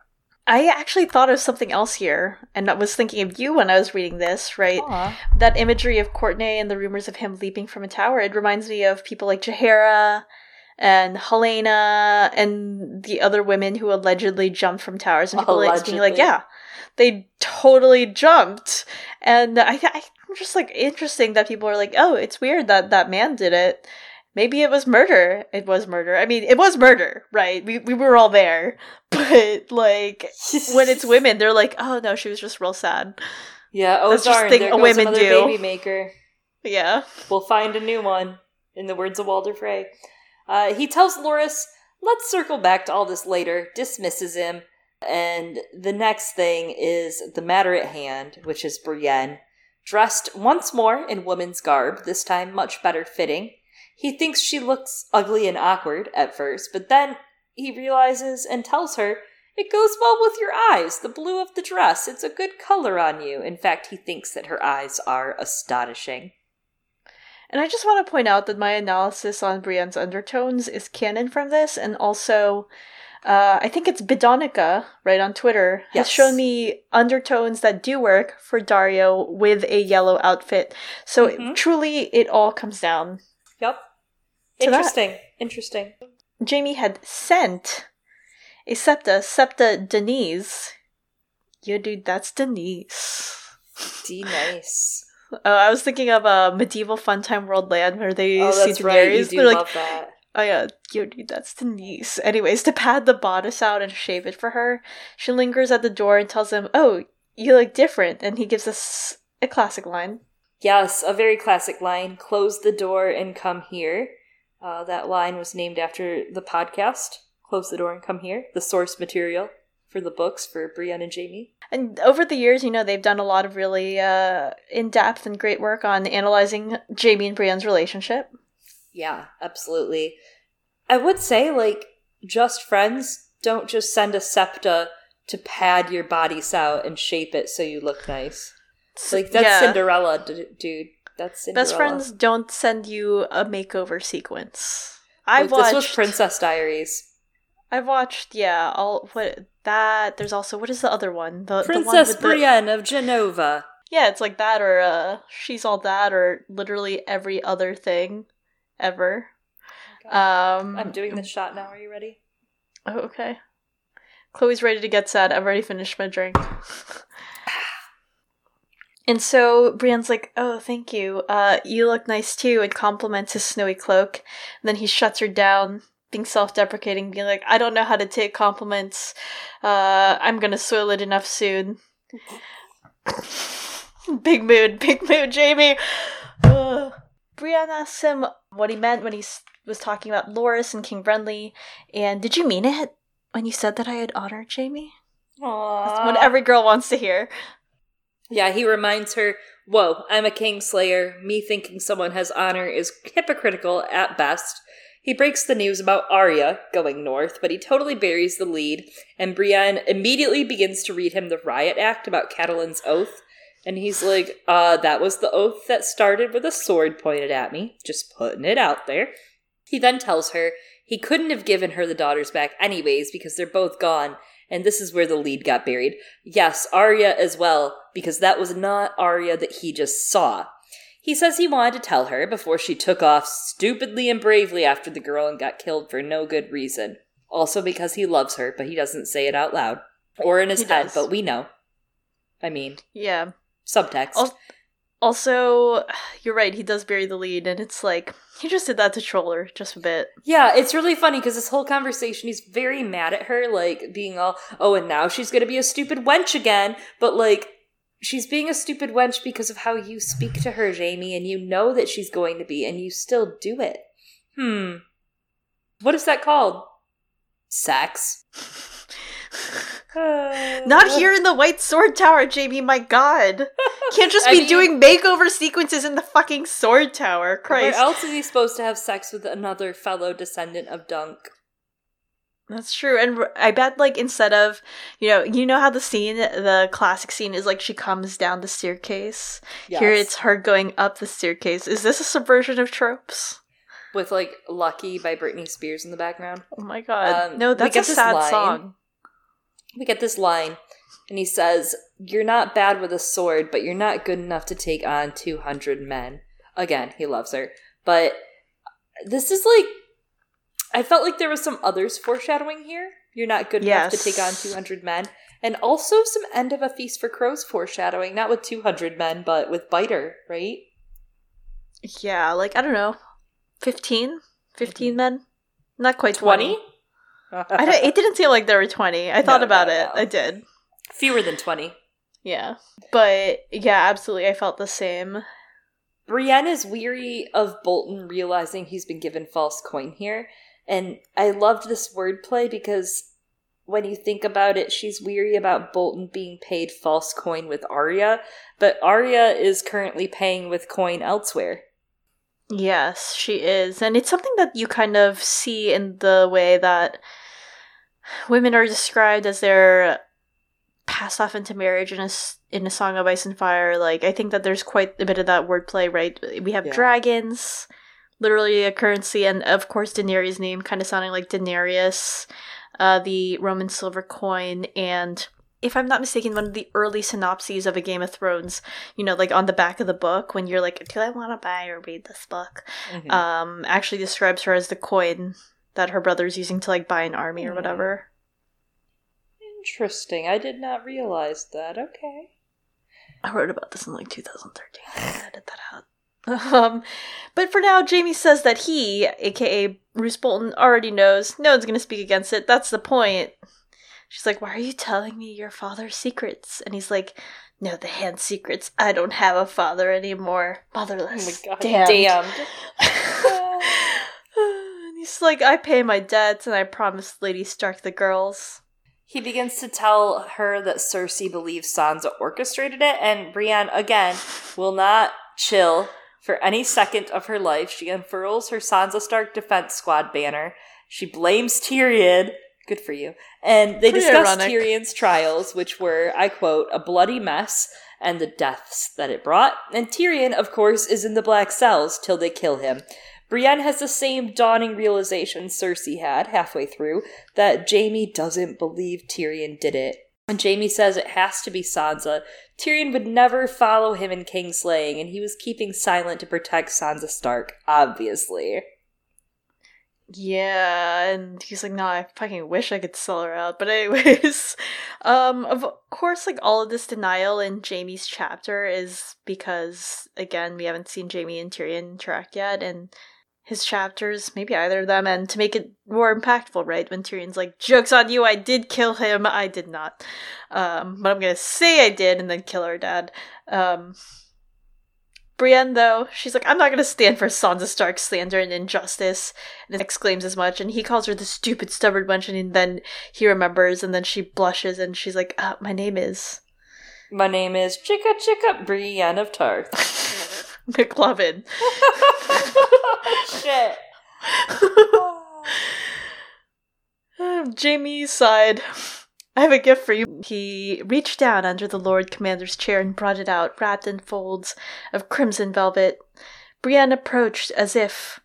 I actually thought of something else here, and I was thinking of you when I was reading this, right? Aww. That imagery of Cortnay and the rumors of him leaping from a tower, it reminds me of people like Jaehaera and Helaena and the other women who allegedly jumped from towers, and people like being like, "Yeah, they totally jumped." And I, I'm just like interesting that people are like, "Oh, it's weird that that man did it." Maybe it was murder. It was murder. I mean, it was murder, right? We we were all there. But like when it's women, they're like, "Oh no, she was just real sad." Yeah, oh that's darn, just thing a women do. Baby maker. Yeah, we'll find a new one. In the words of Walder Frey, uh, he tells Loras, "Let's circle back to all this later." Dismisses him, and the next thing is the matter at hand, which is Brienne, dressed once more in woman's garb, this time much better fitting. He thinks she looks ugly and awkward at first, but then he realizes and tells her, It goes well with your eyes, the blue of the dress. It's a good color on you. In fact, he thinks that her eyes are astonishing. And I just want to point out that my analysis on Brienne's undertones is canon from this, and also uh, I think it's Bidonica, right on Twitter, has shown me undertones that do work for Dario with a yellow outfit. So mm-hmm. it, truly, it all comes down. Yep. Interesting. That, Interesting. Jaime had sent a septa, septa Denise. Yeah, dude, that's Denise. D nice. Oh, I was thinking of a uh, medieval fun time world land where they oh, see Daenerys. Right. They're like, that. Oh yeah, yo dude, that's Denise. Anyways, to pad the bodice out and shave it for her, she lingers at the door and tells him, "Oh, you look different," and he gives us a classic line. Yes, a very classic line. Close the door and come here. Uh, that line was named after the podcast, Close the Door and Come Here, the source material for the books for Brienne and Jaime. And over the years, you know, they've done a lot of really uh, in depth and great work on analyzing Jaime and Brienne's relationship. Yeah, absolutely. I would say, like, just friends don't just send a septa to pad your bodice out and shape it so you look nice. Like, that's yeah. Cinderella, d- dude. That's Cinderella. Best friends don't send you a makeover sequence. I watched. This was Princess Diaries. I've watched, yeah, all what that. There's also what is the other one? The Princess the one Brienne the, of Genovia. Yeah, it's like that, or uh, she's all that, or literally every other thing ever. Oh um, I'm doing this shot now. Are you ready? Oh, okay. Chloe's ready to get sad. I've already finished my drink. And so Brienne's like, "Oh, thank you. Uh, you look nice too," and compliments his snowy cloak. And then he shuts her down, being self-deprecating, being like, "I don't know how to take compliments. Uh, I'm gonna soil it enough soon." big mood, big mood, Jaime. Ugh. Brienne asks him what he meant when he was talking about Loras and King Renly, and did you mean it when you said that I had honored Jaime? Aww. That's what every girl wants to hear. Yeah, he reminds her, Whoa, I'm a kingslayer. Me thinking someone has honor is hypocritical at best. He breaks the news about Arya going north, but he totally buries the lead, and Brienne immediately begins to read him the riot act about Catelyn's oath. And he's like, uh, that was the oath that started with a sword pointed at me. Just putting it out there. He then tells her he couldn't have given her the daughters back anyways because they're both gone, and this is where the lead got buried. Yes, Arya as well, because that was not Arya that he just saw. He says he wanted to tell her before she took off stupidly and bravely after the girl and got killed for no good reason. Also because he loves her, but he doesn't say it out loud or in his He head, does. but we know. I mean, Yeah. subtext. Al- Also, you're right, he does bury the lead, and it's like, he just did that to troll her just a bit. Yeah, it's really funny because this whole conversation, he's very mad at her, like being all, oh, and now she's gonna be a stupid wench again. But like, she's being a stupid wench because of how you speak to her, Jaime, and you know that she's going to be, and you still do it. Hmm. What is that called? Sex. Not here in the White Sword Tower, Jaime, my god. Can't just I be mean- doing makeover sequences in the fucking Sword Tower. Christ. Where else is he supposed to have sex with another fellow descendant of Dunk? That's true. And I bet, like, instead of, you know, you know how the scene, the classic scene is like she comes down the staircase? Here it's her going up the staircase. Is this a subversion of tropes? with like "Lucky" by Britney Spears in the background. Oh my god. Um, no, that's a sad line. song. We get this line and he says you're not bad with a sword but you're not good enough to take on 200 men. Again he loves her. But this is like i felt like there was some others foreshadowing here. You're not good enough to take on 200 men. And also some end of a feast for crows foreshadowing not with 200 men but with biter right? Yeah, like, I don't know, 15? 15 mm-hmm. men? Not quite 20 20. I don't, it didn't seem like there were 20. I thought No, about no, it. no. I did. fewer than 20 Yeah. But yeah, absolutely. I felt the same. Brienne is weary of Bolton realizing he's been given false coin here. And I loved this wordplay because when you think about it, she's weary about Bolton being paid false coin with Arya, but Arya is currently paying with coin elsewhere. Yes, she is. And it's something that you kind of see in the way that women are described as they're passed off into marriage in a, in a Song of Ice and Fire. Like, I think that there's quite a bit of that wordplay, right? We have Yeah. dragons, literally a currency, and of course Daenerys' name kind of sounding like denarius, uh, the Roman silver coin, and if I'm not mistaken, one of the early synopses of a Game of Thrones, you know, like on the back of the book, when you're like, do I want to buy or read this book? Mm-hmm. Um, actually describes her as the coin that her brother's using to like buy an army or Hmm. whatever. Interesting. I did not realize that. Okay. I wrote about this in like 2013. I edit that out. Um, but for now, Jaime says that he, aka Roose Bolton, already knows. No one's gonna speak against it. That's the point. She's like, "Why are you telling me your father's secrets?" And he's like, "No, the hand secrets. I don't have a father anymore. Oh Motherless. my god. Damned." Damned. and he's like, "I pay my debts, and I promised Lady Stark the girls." He begins to tell her that Cersei believes Sansa orchestrated it, and Brienne, again, will not chill for any second of her life. She unfurls her Sansa Stark Defense Squad banner. She blames Tyrion. Good for you. And they Pretty discuss ironic. Tyrion's trials, which were, I quote, a bloody mess and the deaths that it brought. And Tyrion, of course, is in the black cells till they kill him. Brienne has the same dawning realization Cersei had halfway through that Jaime doesn't believe Tyrion did it. And Jaime says it has to be Sansa, Tyrion would never follow him in kingslaying, and he was keeping silent to protect Sansa Stark, obviously. Yeah, and he's like, "No, I fucking wish I could sell her out." But anyways, um, of course, like all of this denial in Jaime's chapter is because again, we haven't seen Jaime and Tyrion interact yet, and his chapters, maybe either of them, and to make it more impactful, right? When Tyrion's like, "Jokes on you, I did kill him. I did not," um, but I'm gonna say I did, and then kill her dad. Um, Brienne, though, she's like, I'm not gonna stand for Sansa Stark's slander and injustice, and exclaims as much, and he calls her the stupid, stubborn wench, and then he remembers, and then she blushes, and she's like, uh, my name is My name is Chicka Chicka Brienne of Tarth. McLovin. Shit. Jaime sighed. I have a gift for you. He reached down under the Lord Commander's chair and brought it out, wrapped in folds of crimson velvet. Brienne approached as if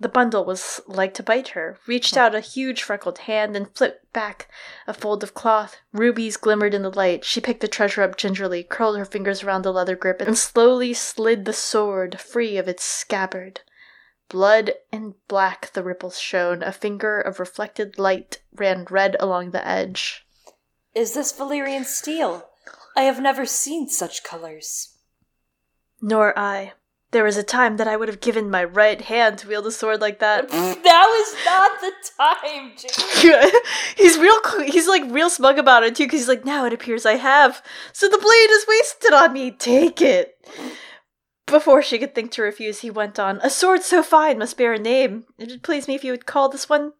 The bundle was like to bite her, reached out a huge freckled hand and flipped back a fold of cloth. Rubies glimmered in the light. She picked the treasure up gingerly, curled her fingers around the leather grip, and slowly slid the sword free of its scabbard. Blood and black the ripples shone. A finger of reflected light ran red along the edge. Is this Valyrian steel? I have never seen such colors. Nor I. There was a time that I would have given my right hand to wield a sword like that. that was not the time, James. he's real. He's like real smug about it too, because he's like, now it appears I have. So the blade is wasted on me. Take it. Before she could think to refuse, he went on. A sword so fine must bear a name. It would please me if you would call this one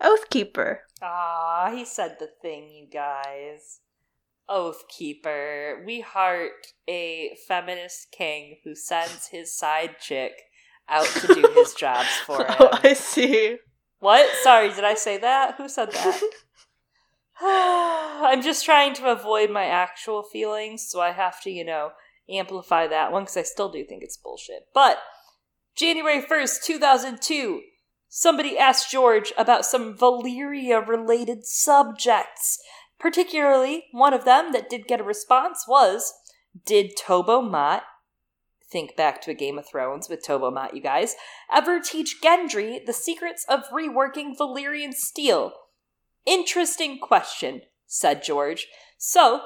Oathkeeper. Ah, he said the thing, you guys. Oathkeeper. We heart a feminist king who sends his side chick out to do his jobs for him. Oh, I see. What? Sorry, did I say that? Who said that? I'm just trying to avoid my actual feelings, so I have to, you know, amplify that one because I still do think it's bullshit. But January 1st, 2002, somebody asked George about some Valyria related subjects. Particularly, one of them that did get a response was Did Tobho Mott, think back to a Game of Thrones with Tobho Mott, you guys, ever teach Gendry the secrets of reworking Valyrian steel? Interesting question, said George. So,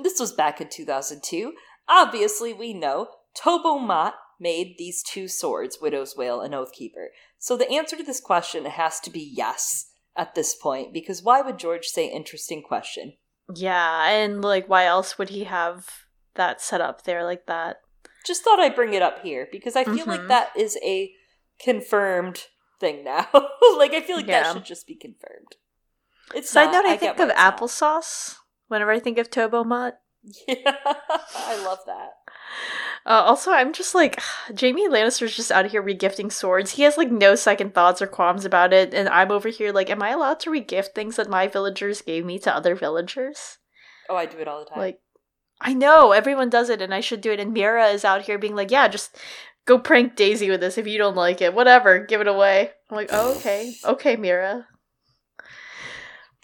this was back in 2002. Obviously, we know Tobho Mott made these two swords, Widow's Wail and Oathkeeper. So the answer to this question has to be yes at this point because why would George say interesting question? Yeah, and like why else would he have that set up there like that? Just thought I'd bring it up here because I feel mm-hmm. like that is a confirmed thing now. like I feel like yeah. that should just be confirmed. It's Side not, note, I, I think of applesauce not. whenever I think of Tobho Mott. Yeah, I love that. Uh, also, I'm just like Jaime Lannister's just out here regifting swords. He has like no second thoughts or qualms about it, and I'm over here like, am I allowed to regift things that my villagers gave me to other villagers? Oh, I do it all the time. Like, I know everyone does it, and I should do it. And Mira is out here being like, yeah, just go prank Daisy with this if you don't like it. Whatever, give it away. I'm like, oh, okay, okay, Meera.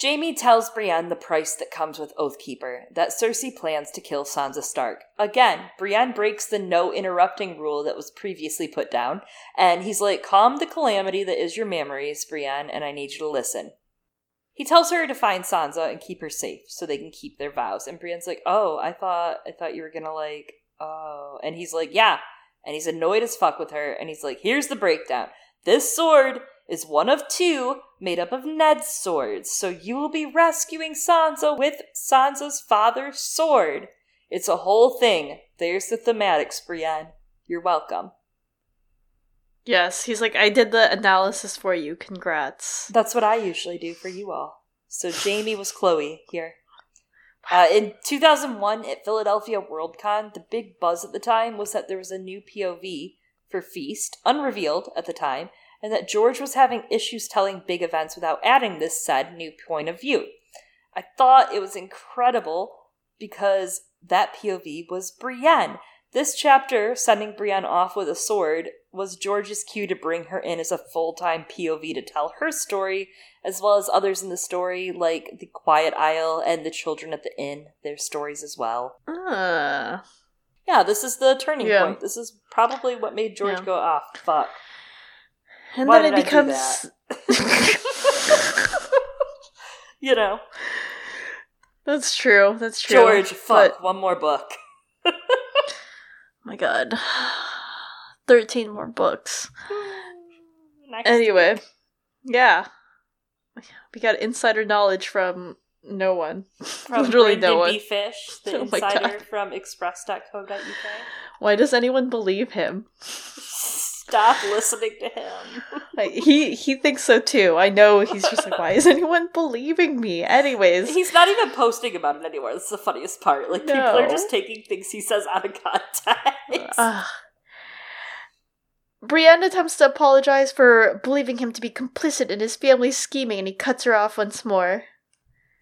Jaime tells Brienne the price that comes with Oathkeeper, that Cersei plans to kill Sansa Stark. Again, Brienne breaks the no interrupting rule that was previously put down, and he's like, Calm the calamity that is your memories, Brienne, and I need you to listen. He tells her to find Sansa and keep her safe so they can keep their vows. And Brienne's like, Oh, I thought I thought you were gonna like oh and he's like, Yeah. And he's annoyed as fuck with her, and he's like, Here's the breakdown. This sword is one of two made up of Ned's swords, so you will be rescuing Sansa with Sansa's father's sword. It's a whole thing. There's the thematics, Brienne. You're welcome. Yes, he's like, I did the analysis for you. Congrats. That's what I usually do for you all. So Jaime was Chloe here. Uh, in 2001 at Philadelphia Worldcon, the big buzz at the time was that there was a new POV for Feast, unrevealed at the time, and that George was having issues telling big events without adding this said new point of view. I thought it was incredible because that POV was Brienne. This chapter, sending Brienne off with a sword, was George's cue to bring her in as a full time POV to tell her story, as well as others in the story, like the Quiet Isle and the children at the inn, their stories as well. Uh. Yeah, this is the turning yeah. point. This is probably what made George yeah. go, ah, fuck. And Why then it becomes. you know. That's true. That's true. George, fuck, but... one more book. my god. 13 more books. Next anyway, week. yeah. We got insider knowledge from no one. From Literally no one. B. Fish, the oh insider from express.co.uk. Why does anyone believe him? Stop listening to him. he he thinks so too. I know he's just like, why is anyone believing me? Anyways, he's not even posting about it anymore. That's the funniest part. Like no. people are just taking things he says out of context. Uh, Brienne attempts to apologize for believing him to be complicit in his family's scheming, and he cuts her off once more.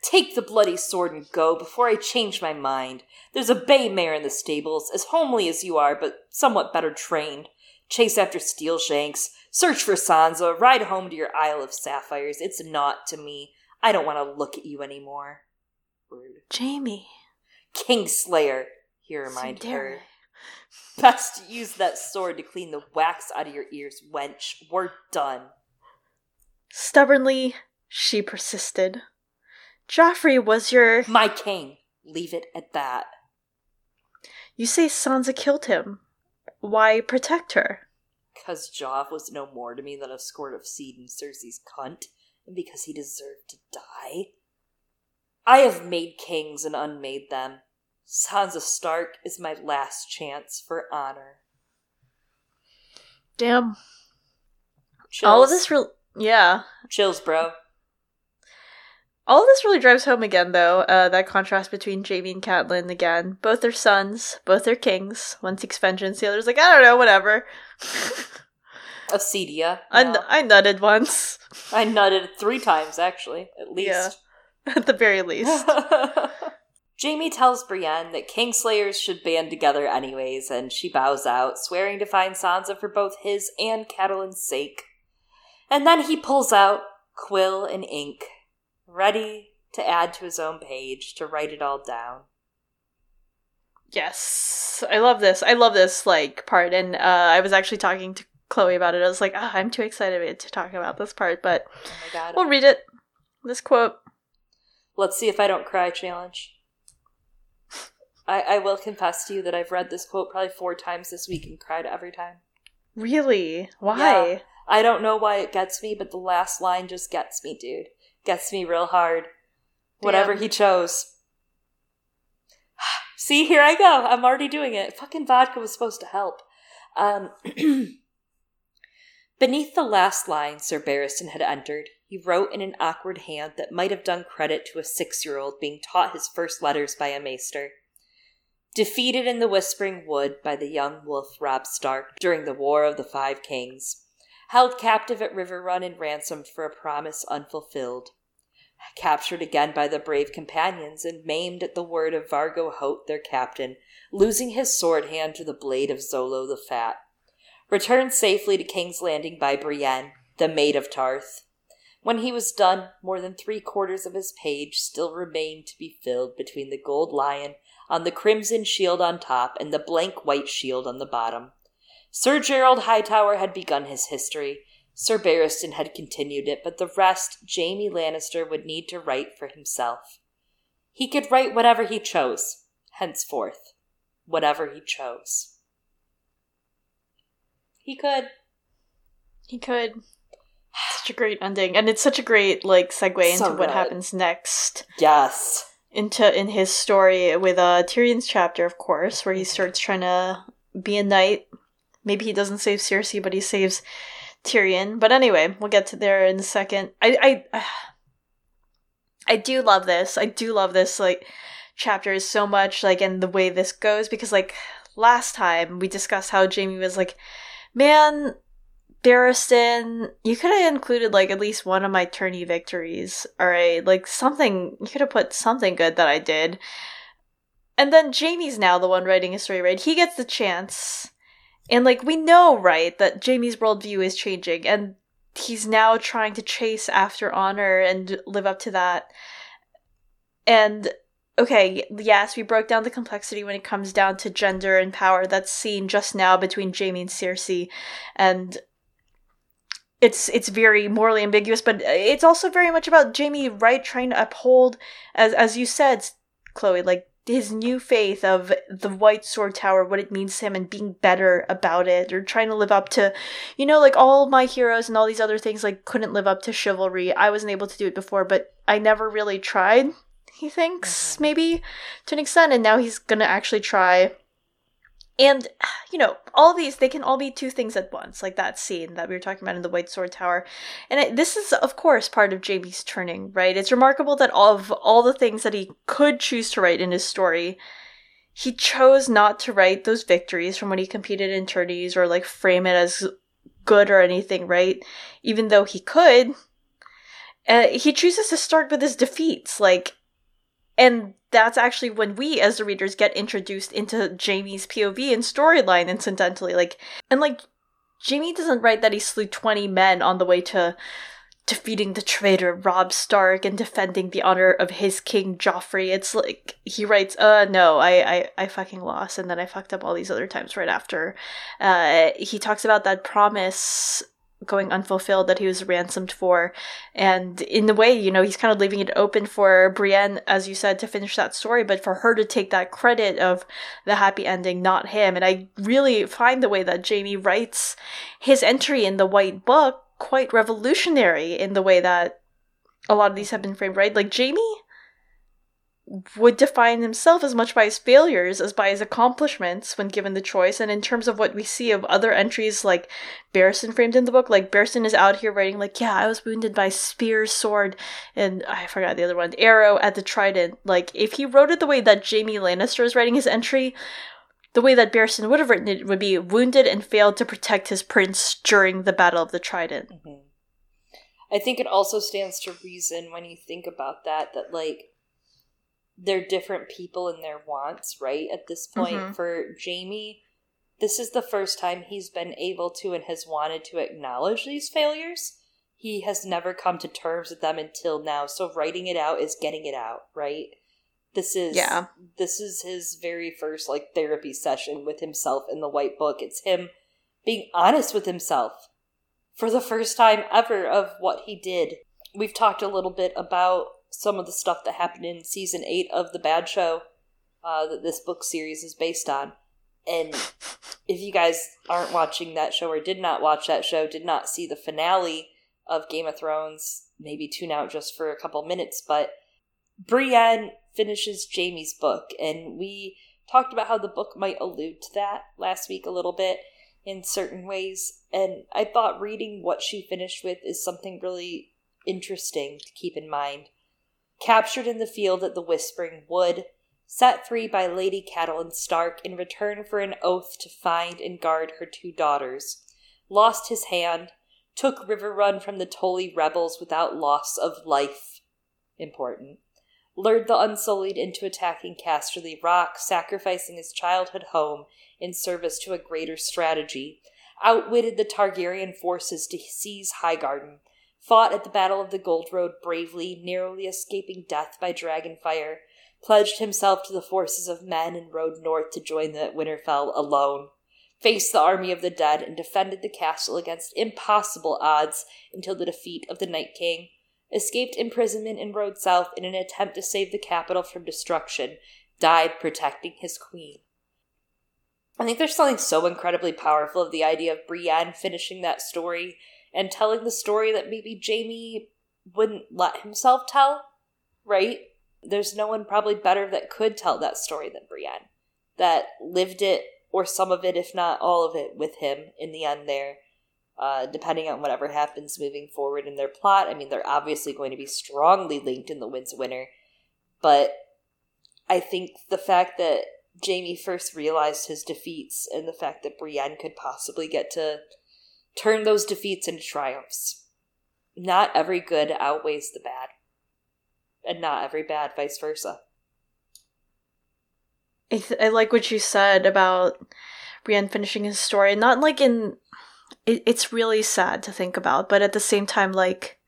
Take the bloody sword and go before I change my mind. There's a bay mare in the stables, as homely as you are, but somewhat better trained. Chase after Steelshanks, search for Sansa, ride home to your Isle of Sapphires. It's not to me. I don't want to look at you anymore. Rude. Jaime. Kingslayer, he reminded her. Best use that sword to clean the wax out of your ears, wench. We're done. Stubbornly, she persisted. Joffrey was your. My king. Leave it at that. You say Sansa killed him. Why protect her? Because Joff was no more to me than a squirt of seed in Cersei's cunt, and because he deserved to die. I have made kings and unmade them. Sansa Stark is my last chance for honor. Damn. Chills. All of this real. Yeah. Chills, bro. All of this really drives home again, though. Uh, that contrast between Jaime and Catelyn again. Both are sons, both are kings. One seeks vengeance, the other's like, I don't know, whatever. Acedia. I, no. I nutted once. I nutted three times, actually, at least. Yeah. At the very least. Jaime tells Brienne that Kingslayers should band together anyways, and she bows out, swearing to find Sansa for both his and Catelyn's sake. And then he pulls out quill and ink, ready to add to his own page to write it all down. Yes, I love this. I love this like part, and uh, I was actually talking to Chloe about it. I was like, oh, I'm too excited to talk about this part, but Oh god. we'll read it. This quote. Let's see if I don't cry challenge. I, I will confess to you that I've read this quote probably four times this week and cried every time. Really? Why? Yeah. I don't know why it gets me, but the last line just gets me, dude. Gets me real hard. Whatever Damn. he chose. See, here I go. I'm already doing it. Fucking vodka was supposed to help. Um, beneath the last line Sir Barristan had entered, he wrote in an awkward hand that might have done credit to a six year old being taught his first letters by a maester. Defeated in the Whispering Wood by the young wolf Robb Stark during the War of the Five Kings, held captive at Riverrun and ransomed for a promise unfulfilled. Captured again by the brave companions and maimed at the word of Vargo Hoat, their captain, losing his sword hand to the blade of Zollo the Fat. Returned safely to King's Landing by Brienne, the Maid of Tarth. When he was done, more than three quarters of his page still remained to be filled between the gold lion on the crimson shield on top and the blank white shield on the bottom. Sir Gerold Hightower had begun his history. Sir Barristan had continued it, but the rest Jaime Lannister would need to write for himself. He could write whatever he chose, henceforth. Whatever he chose. He could. He could. Such a great ending, and it's such a great like segue into So what happens next. Yes. into in his story with uh Tyrion's chapter, of course, where he starts trying to be a knight. Maybe he doesn't save Cersei, but he saves Tyrion. But anyway, we'll get to there in a second. I I I do love this. I do love this like chapters so much, like and the way this goes because like last time we discussed how Jaime was like, man. Barristan, you could have included like at least one of my tourney victories, alright? Like something, you could have put something good that I did. And then Jaime's now the one writing a story, right? He gets the chance. And like we know, right, that Jaime's worldview is changing and he's now trying to chase after honor and live up to that. And okay, yes, we broke down the complexity when it comes down to gender and power that's seen just now between Jaime and Cersei. And it's it's very morally ambiguous, but it's also very much about Jaime right trying to uphold, as as you said, Chloe, like his new faith of the White Sword Tower, what it means to him, and being better about it, or trying to live up to, you know, like all my heroes and all these other things, like couldn't live up to chivalry. I wasn't able to do it before, but I never really tried. He thinks mm-hmm. maybe to an extent, and now he's gonna actually try. And, you know, all these, they can all be two things at once, like that scene that we were talking about in the White Sword Tower. And it, this is, of course, part of Jaime's turning, right? It's remarkable that of all the things that he could choose to write in his story, he chose not to write those victories from when he competed in tourneys or like frame it as good or anything, right? Even though he could. Uh, he chooses to start with his defeats, like, and that's actually when we as the readers get introduced into Jaime's POV and storyline incidentally like and like Jaime doesn't write that he slew 20 men on the way to defeating the traitor Robb Stark and defending the honor of his king Joffrey. It's like he writes, "Uh, no, I, I, I fucking lost, and then I fucked up all these other times right after." Uh, he talks about that promise going unfulfilled that he was ransomed for, and in the way, you know, he's kind of leaving it open for Brienne, as you said, to finish that story, but for her to take that credit of the happy ending, not him. And I really find the way that Jaime writes his entry in the White Book quite revolutionary in the way that a lot of these have been framed, right? Like Jaime would define himself as much by his failures as by his accomplishments when given the choice. And in terms of what we see of other entries like Barristan framed in the book, like Barristan is out here writing like, yeah, I was wounded by spear, sword, and I forgot the other one, arrow at the trident. Like if he wrote it the way that Jaime Lannister is writing his entry, the way that Barristan would have written it would be wounded and failed to protect his prince during the Battle of the Trident. Mm-hmm. I think it also stands to reason when you think about that, that like they're different people and their wants, right? At this point, mm-hmm. for Jaime, this is the first time he's been able to and has wanted to acknowledge these failures. He has never come to terms with them until now. So writing it out is getting it out, right? This is yeah. This is his very first like therapy session with himself in the White Book. It's him being honest with himself for the first time ever of what he did. We've talked a little bit about some of the stuff that happened in season eight of the Bad Show uh, that this book series is based on. And if you guys aren't watching that show or did not watch that show, did not see the finale of Game of Thrones, maybe tune out just for a couple minutes. But Brienne finishes Jaime's book, and we talked about how the book might allude to that last week a little bit in certain ways. And I thought reading what she finished with is something really interesting to keep in mind. Captured in the field at the Whispering Wood, set free by Lady Catelyn Stark in return for an oath to find and guard her two daughters, lost his hand, took Riverrun from the Tully rebels without loss of life. Important lured the Unsullied into attacking Casterly Rock, sacrificing his childhood home in service to a greater strategy, outwitted the Targaryen forces to seize Highgarden, fought at the Battle of the Gold Road bravely, narrowly escaping death by dragon fire, pledged himself to the forces of men and rode north to join the Winterfell alone, faced the army of the dead, and defended the castle against impossible odds until the defeat of the Night King escaped imprisonment and rode south in an attempt to save the capital from destruction, died protecting his queen. I think there's something so incredibly powerful of the idea of Brienne finishing that story and telling the story that maybe Jaime wouldn't let himself tell, right? There's no one probably better that could tell that story than Brienne, that lived it or some of it, if not all of it, with him in the end there uh, depending on whatever happens moving forward in their plot. I mean, they're obviously going to be strongly linked in The Winds Winter, but I think the fact that Jaime first realized his defeats and the fact that Brienne could possibly get to turn those defeats into triumphs. Not every good outweighs the bad, and not every bad vice versa. I, th- I like what you said about Brienne finishing his story, not like in it, it's really sad to think about, but at the same time, like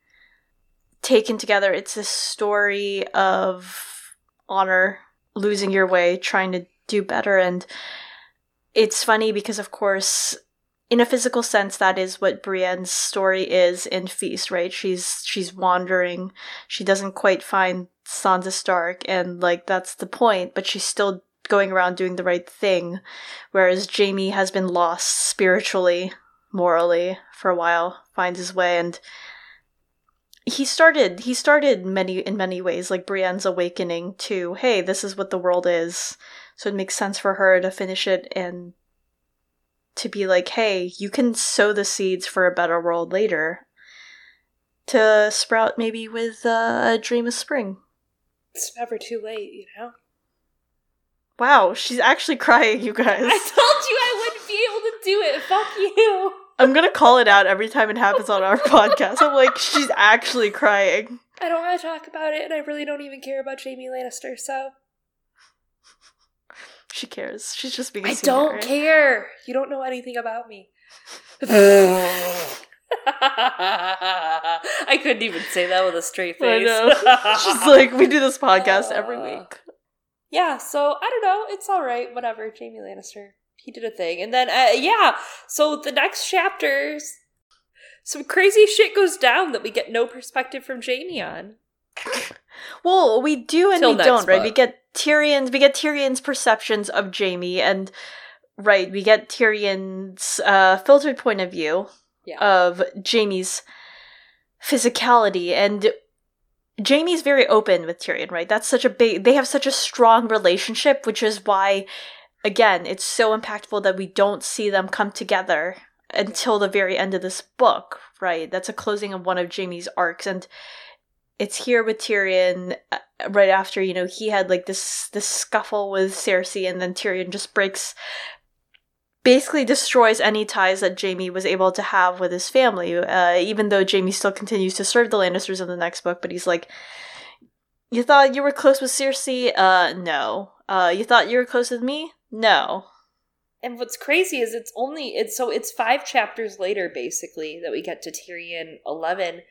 taken together, it's a story of honor, losing your way, trying to do better, and it's funny because, of course, in a physical sense, that is what Brienne's story is in Feast, right? She's she's wandering, she doesn't quite find Sansa Stark, and like that's the point, but she's still going around doing the right thing, whereas Jaime has been lost spiritually morally for a while, finds his way and he started he started many in many ways like Brienne's awakening to hey this is what the world is so it makes sense for her to finish it and to be like hey you can sow the seeds for a better world later to sprout maybe with uh, a dream of spring it's never too late you know wow she's actually crying you guys i told you i wouldn't be able to do it fuck you I'm gonna call it out every time it happens on our podcast. I'm like, she's actually crying. I don't want to talk about it, and I really don't even care about Jaime Lannister. So she cares. She's just being. I don't care. You don't know anything about me. I couldn't even say that with a straight face. I know. She's like, we do this podcast every Uh, week. yeah, so I don't know. It's all right. Whatever. Jaime Lannister. He did a thing. And then, uh, yeah, so the next chapters, some crazy shit goes down that we get no perspective from Jaime on. Well, we do and Till we don't, right? We get Tyrion's we get Tyrion's perceptions of Jaime and right, we get Tyrion's uh filtered point of view Yeah. of Jaime's physicality and Jaime's very open with Tyrion, right? That's such a big they have such a strong relationship, which is why again, it's so impactful that we don't see them come together until the very end of this book, right? That's a closing of one of Jaime's arcs and it's here with Tyrion uh, right after, you know, he had like this this scuffle with Cersei and then Tyrion just breaks basically destroys any ties that Jaime was able to have with his family. Uh, even though Jaime still continues to serve the Lannisters in the next book, but he's like, "You thought you were close with Cersei? Uh, no. Uh, you thought you were close with me? No. And what's crazy is it's only it's so it's five chapters later basically that we get to Tyrion 11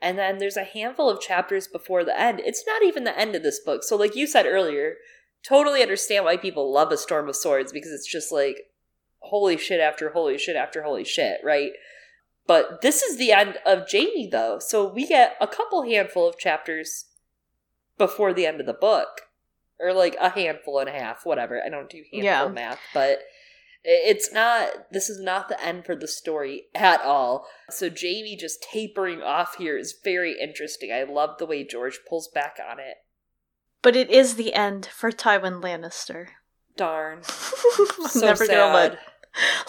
and then there's a handful of chapters before the end. It's not even the end of this book. So like you said earlier, totally understand why people love A Storm of Swords because it's just like holy shit after holy shit after holy shit, right? But this is the end of Jaime though. So we get a couple handful of chapters before the end of the book or like a handful and a half, whatever. I don't do handful Yeah. math, but it's not. This is not the end for the story at all. So Jaime just tapering off here is very interesting. I love the way George pulls back on it. But it is the end for Tywin Lannister. Darn, I'm so never sad. gonna let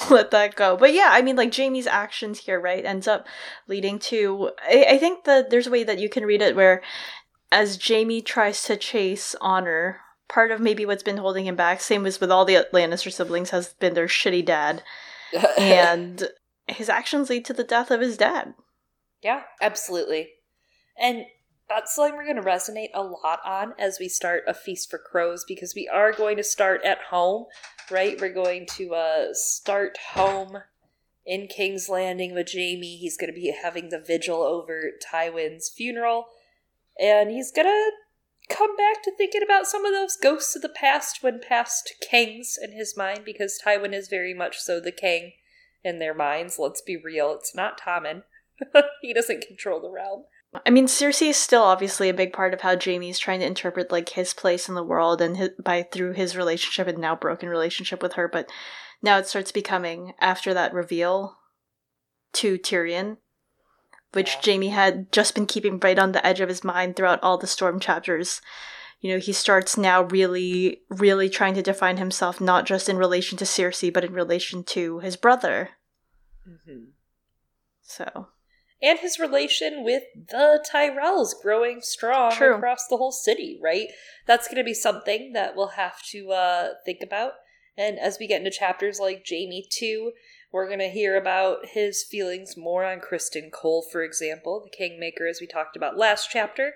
let that go. But yeah, I mean, like Jaime's actions here, right, ends up leading to. I, I think that there's a way that you can read it where, as Jaime tries to chase honor, part of maybe what's been holding him back, same as with all the Lannister siblings, has been their shitty dad, and his actions lead to the death of his dad. Yeah, absolutely. And that's something we're going to resonate a lot on as we start A Feast for Crows because we are going to start at home, right? We're going to uh, start home in King's Landing with Jaime. He's going to be having the vigil over Tywin's funeral. And he's going to come back to thinking about some of those ghosts of the past when past kings in his mind because Tywin is very much so the king in their minds. Let's be real, it's not Tommen. he doesn't control the realm. I mean, Cersei is still obviously a big part of how Jaime's trying to interpret like his place in the world and his, by through his relationship and now broken relationship with her. But now it starts becoming after that reveal to Tyrion, which Yeah. Jaime had just been keeping right on the edge of his mind throughout all the Storm chapters. You know, he starts now really, really trying to define himself not just in relation to Cersei, but in relation to his brother. Mm-hmm. So And his relation with the Tyrells growing strong True. across the whole city, right? That's going to be something that we'll have to uh, think about. And as we get into chapters like Jaime 2, we're going to hear about his feelings more on Criston Cole, for example, the Kingmaker, as we talked about last chapter.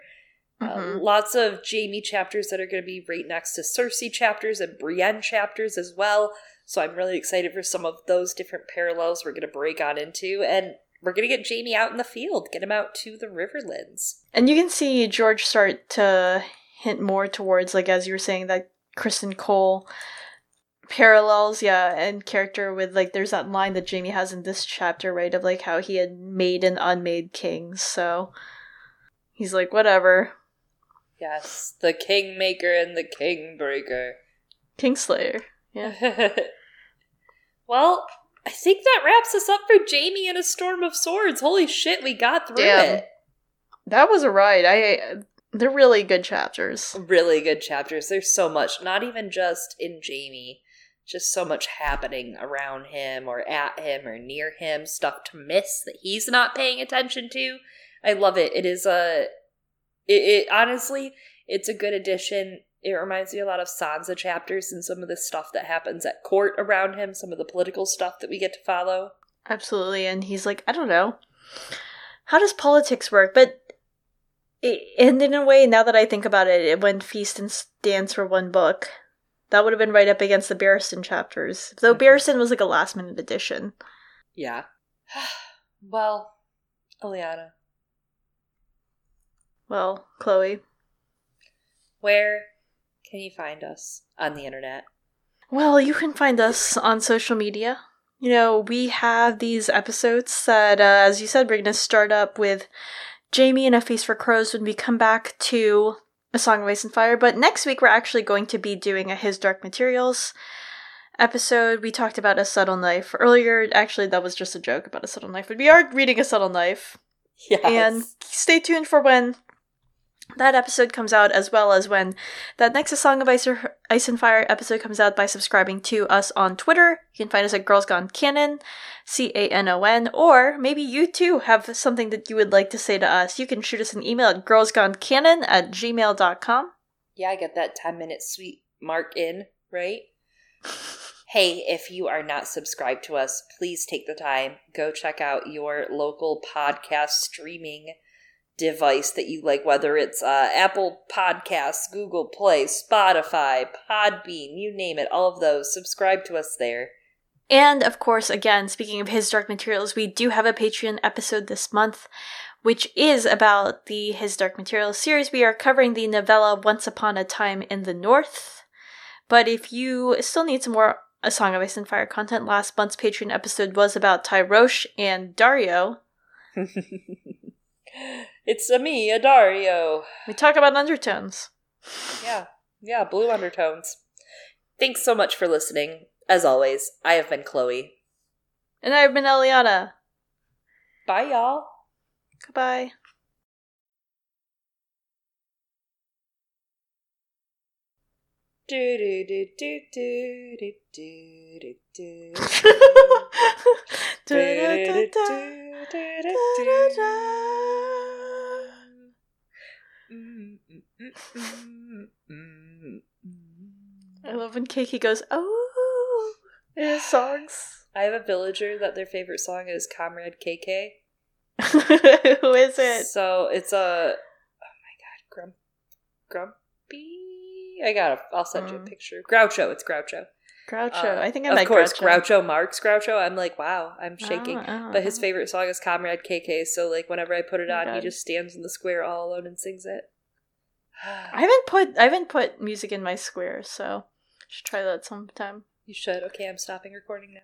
Uh, Mhm. lots of Jaime chapters that are going to be right next to Cersei chapters and Brienne chapters as well. So I'm really excited for some of those different parallels we're going to break on into. And we're going to get Jaime out in the field, get him out to the Riverlands. And you can see George start to hint more towards, like, as you were saying, that Criston Cole parallels, yeah, and character with, like, there's that line that Jaime has in this chapter, right, of, like, how he had made and unmade kings, so he's like, whatever. Yes, the Kingmaker and the Kingbreaker. Kingslayer. Yeah. well, I think that wraps us up for Jaime and a Storm of Swords. Holy shit, we got through Damn. it. That was a ride. I. They're really good chapters. really good chapters. There's so much, not even just in Jaime, just so much happening around him or at him or near him, stuff to miss that he's not paying attention to. I love it. It is a, it, it honestly, it's a good addition. It reminds me a lot of Sansa chapters and some of the stuff that happens at court around him, some of the political stuff that we get to follow. Absolutely. And he's like, I don't know. How does politics work? But, and in a way, now that I think about it, it when Feast and Dance were one book, that would have been right up against the Barristan chapters. Though Mhm. Barristan was like a last minute addition. Yeah. well, Eliana, Well, Chloe. where can you find us on the internet? Well, you can find us on social media. You know, we have these episodes that, uh, as you said, we're going to start up with Jaime and A Feast for Crows when we come back to A Song of Ice and Fire. But next week, we're actually going to be doing a His Dark Materials episode. We talked about A Subtle Knife earlier. Actually, that was just a joke about A Subtle Knife, but we are reading A Subtle Knife. Yes. And stay tuned for when that episode comes out, as well as when that next Song of Ice, or, Ice and Fire episode comes out by subscribing to us on Twitter. You can find us at Girls Gone Canon, C A N O N, or maybe you too have something that you would like to say to us. You can shoot us an email at girlsgonecanon at gmail.com. yeah, I get that 10 minute sweet mark in, right? Hey, if you are not subscribed to us, please take the time. Go check out your local podcast streaming device that you like, whether it's uh, Apple Podcasts, Google Play, Spotify, Podbean, you name it, all of those. Subscribe to us there. And of course, again, speaking of His Dark Materials, we do have a Patreon episode this month, which is about the His Dark Materials series. We are covering the novella Once Upon a Time in the North. But if you still need some more A Song of Ice and Fire content, last month's Patreon episode was about Tyrosh and Daario. it's a me, a Daario. We talk about undertones. Yeah, yeah, blue undertones. Thanks so much for listening. As always, I have been Chloe. And I've been Eliana. Bye, y'all. Goodbye. Do do do do do do do do do. I love when Keiki goes, oh, in his songs. I have a villager that their favorite song is Comrade KK. Who is it? So it's a oh my god, Grump Grumpy. I gotta. I'll send you a Mm. picture. Groucho. It's Groucho. Groucho. Uh, I think I of course, Groucho. Groucho Marx Groucho. I'm like, wow, I'm shaking. Oh, oh, But his oh. favorite song is Comrade KK. So like, whenever I put it Oh on, he just stands in the square all alone and sings it. I haven't put I haven't put music in my square, so I should try that sometime. you should. Okay, I'm stopping recording now.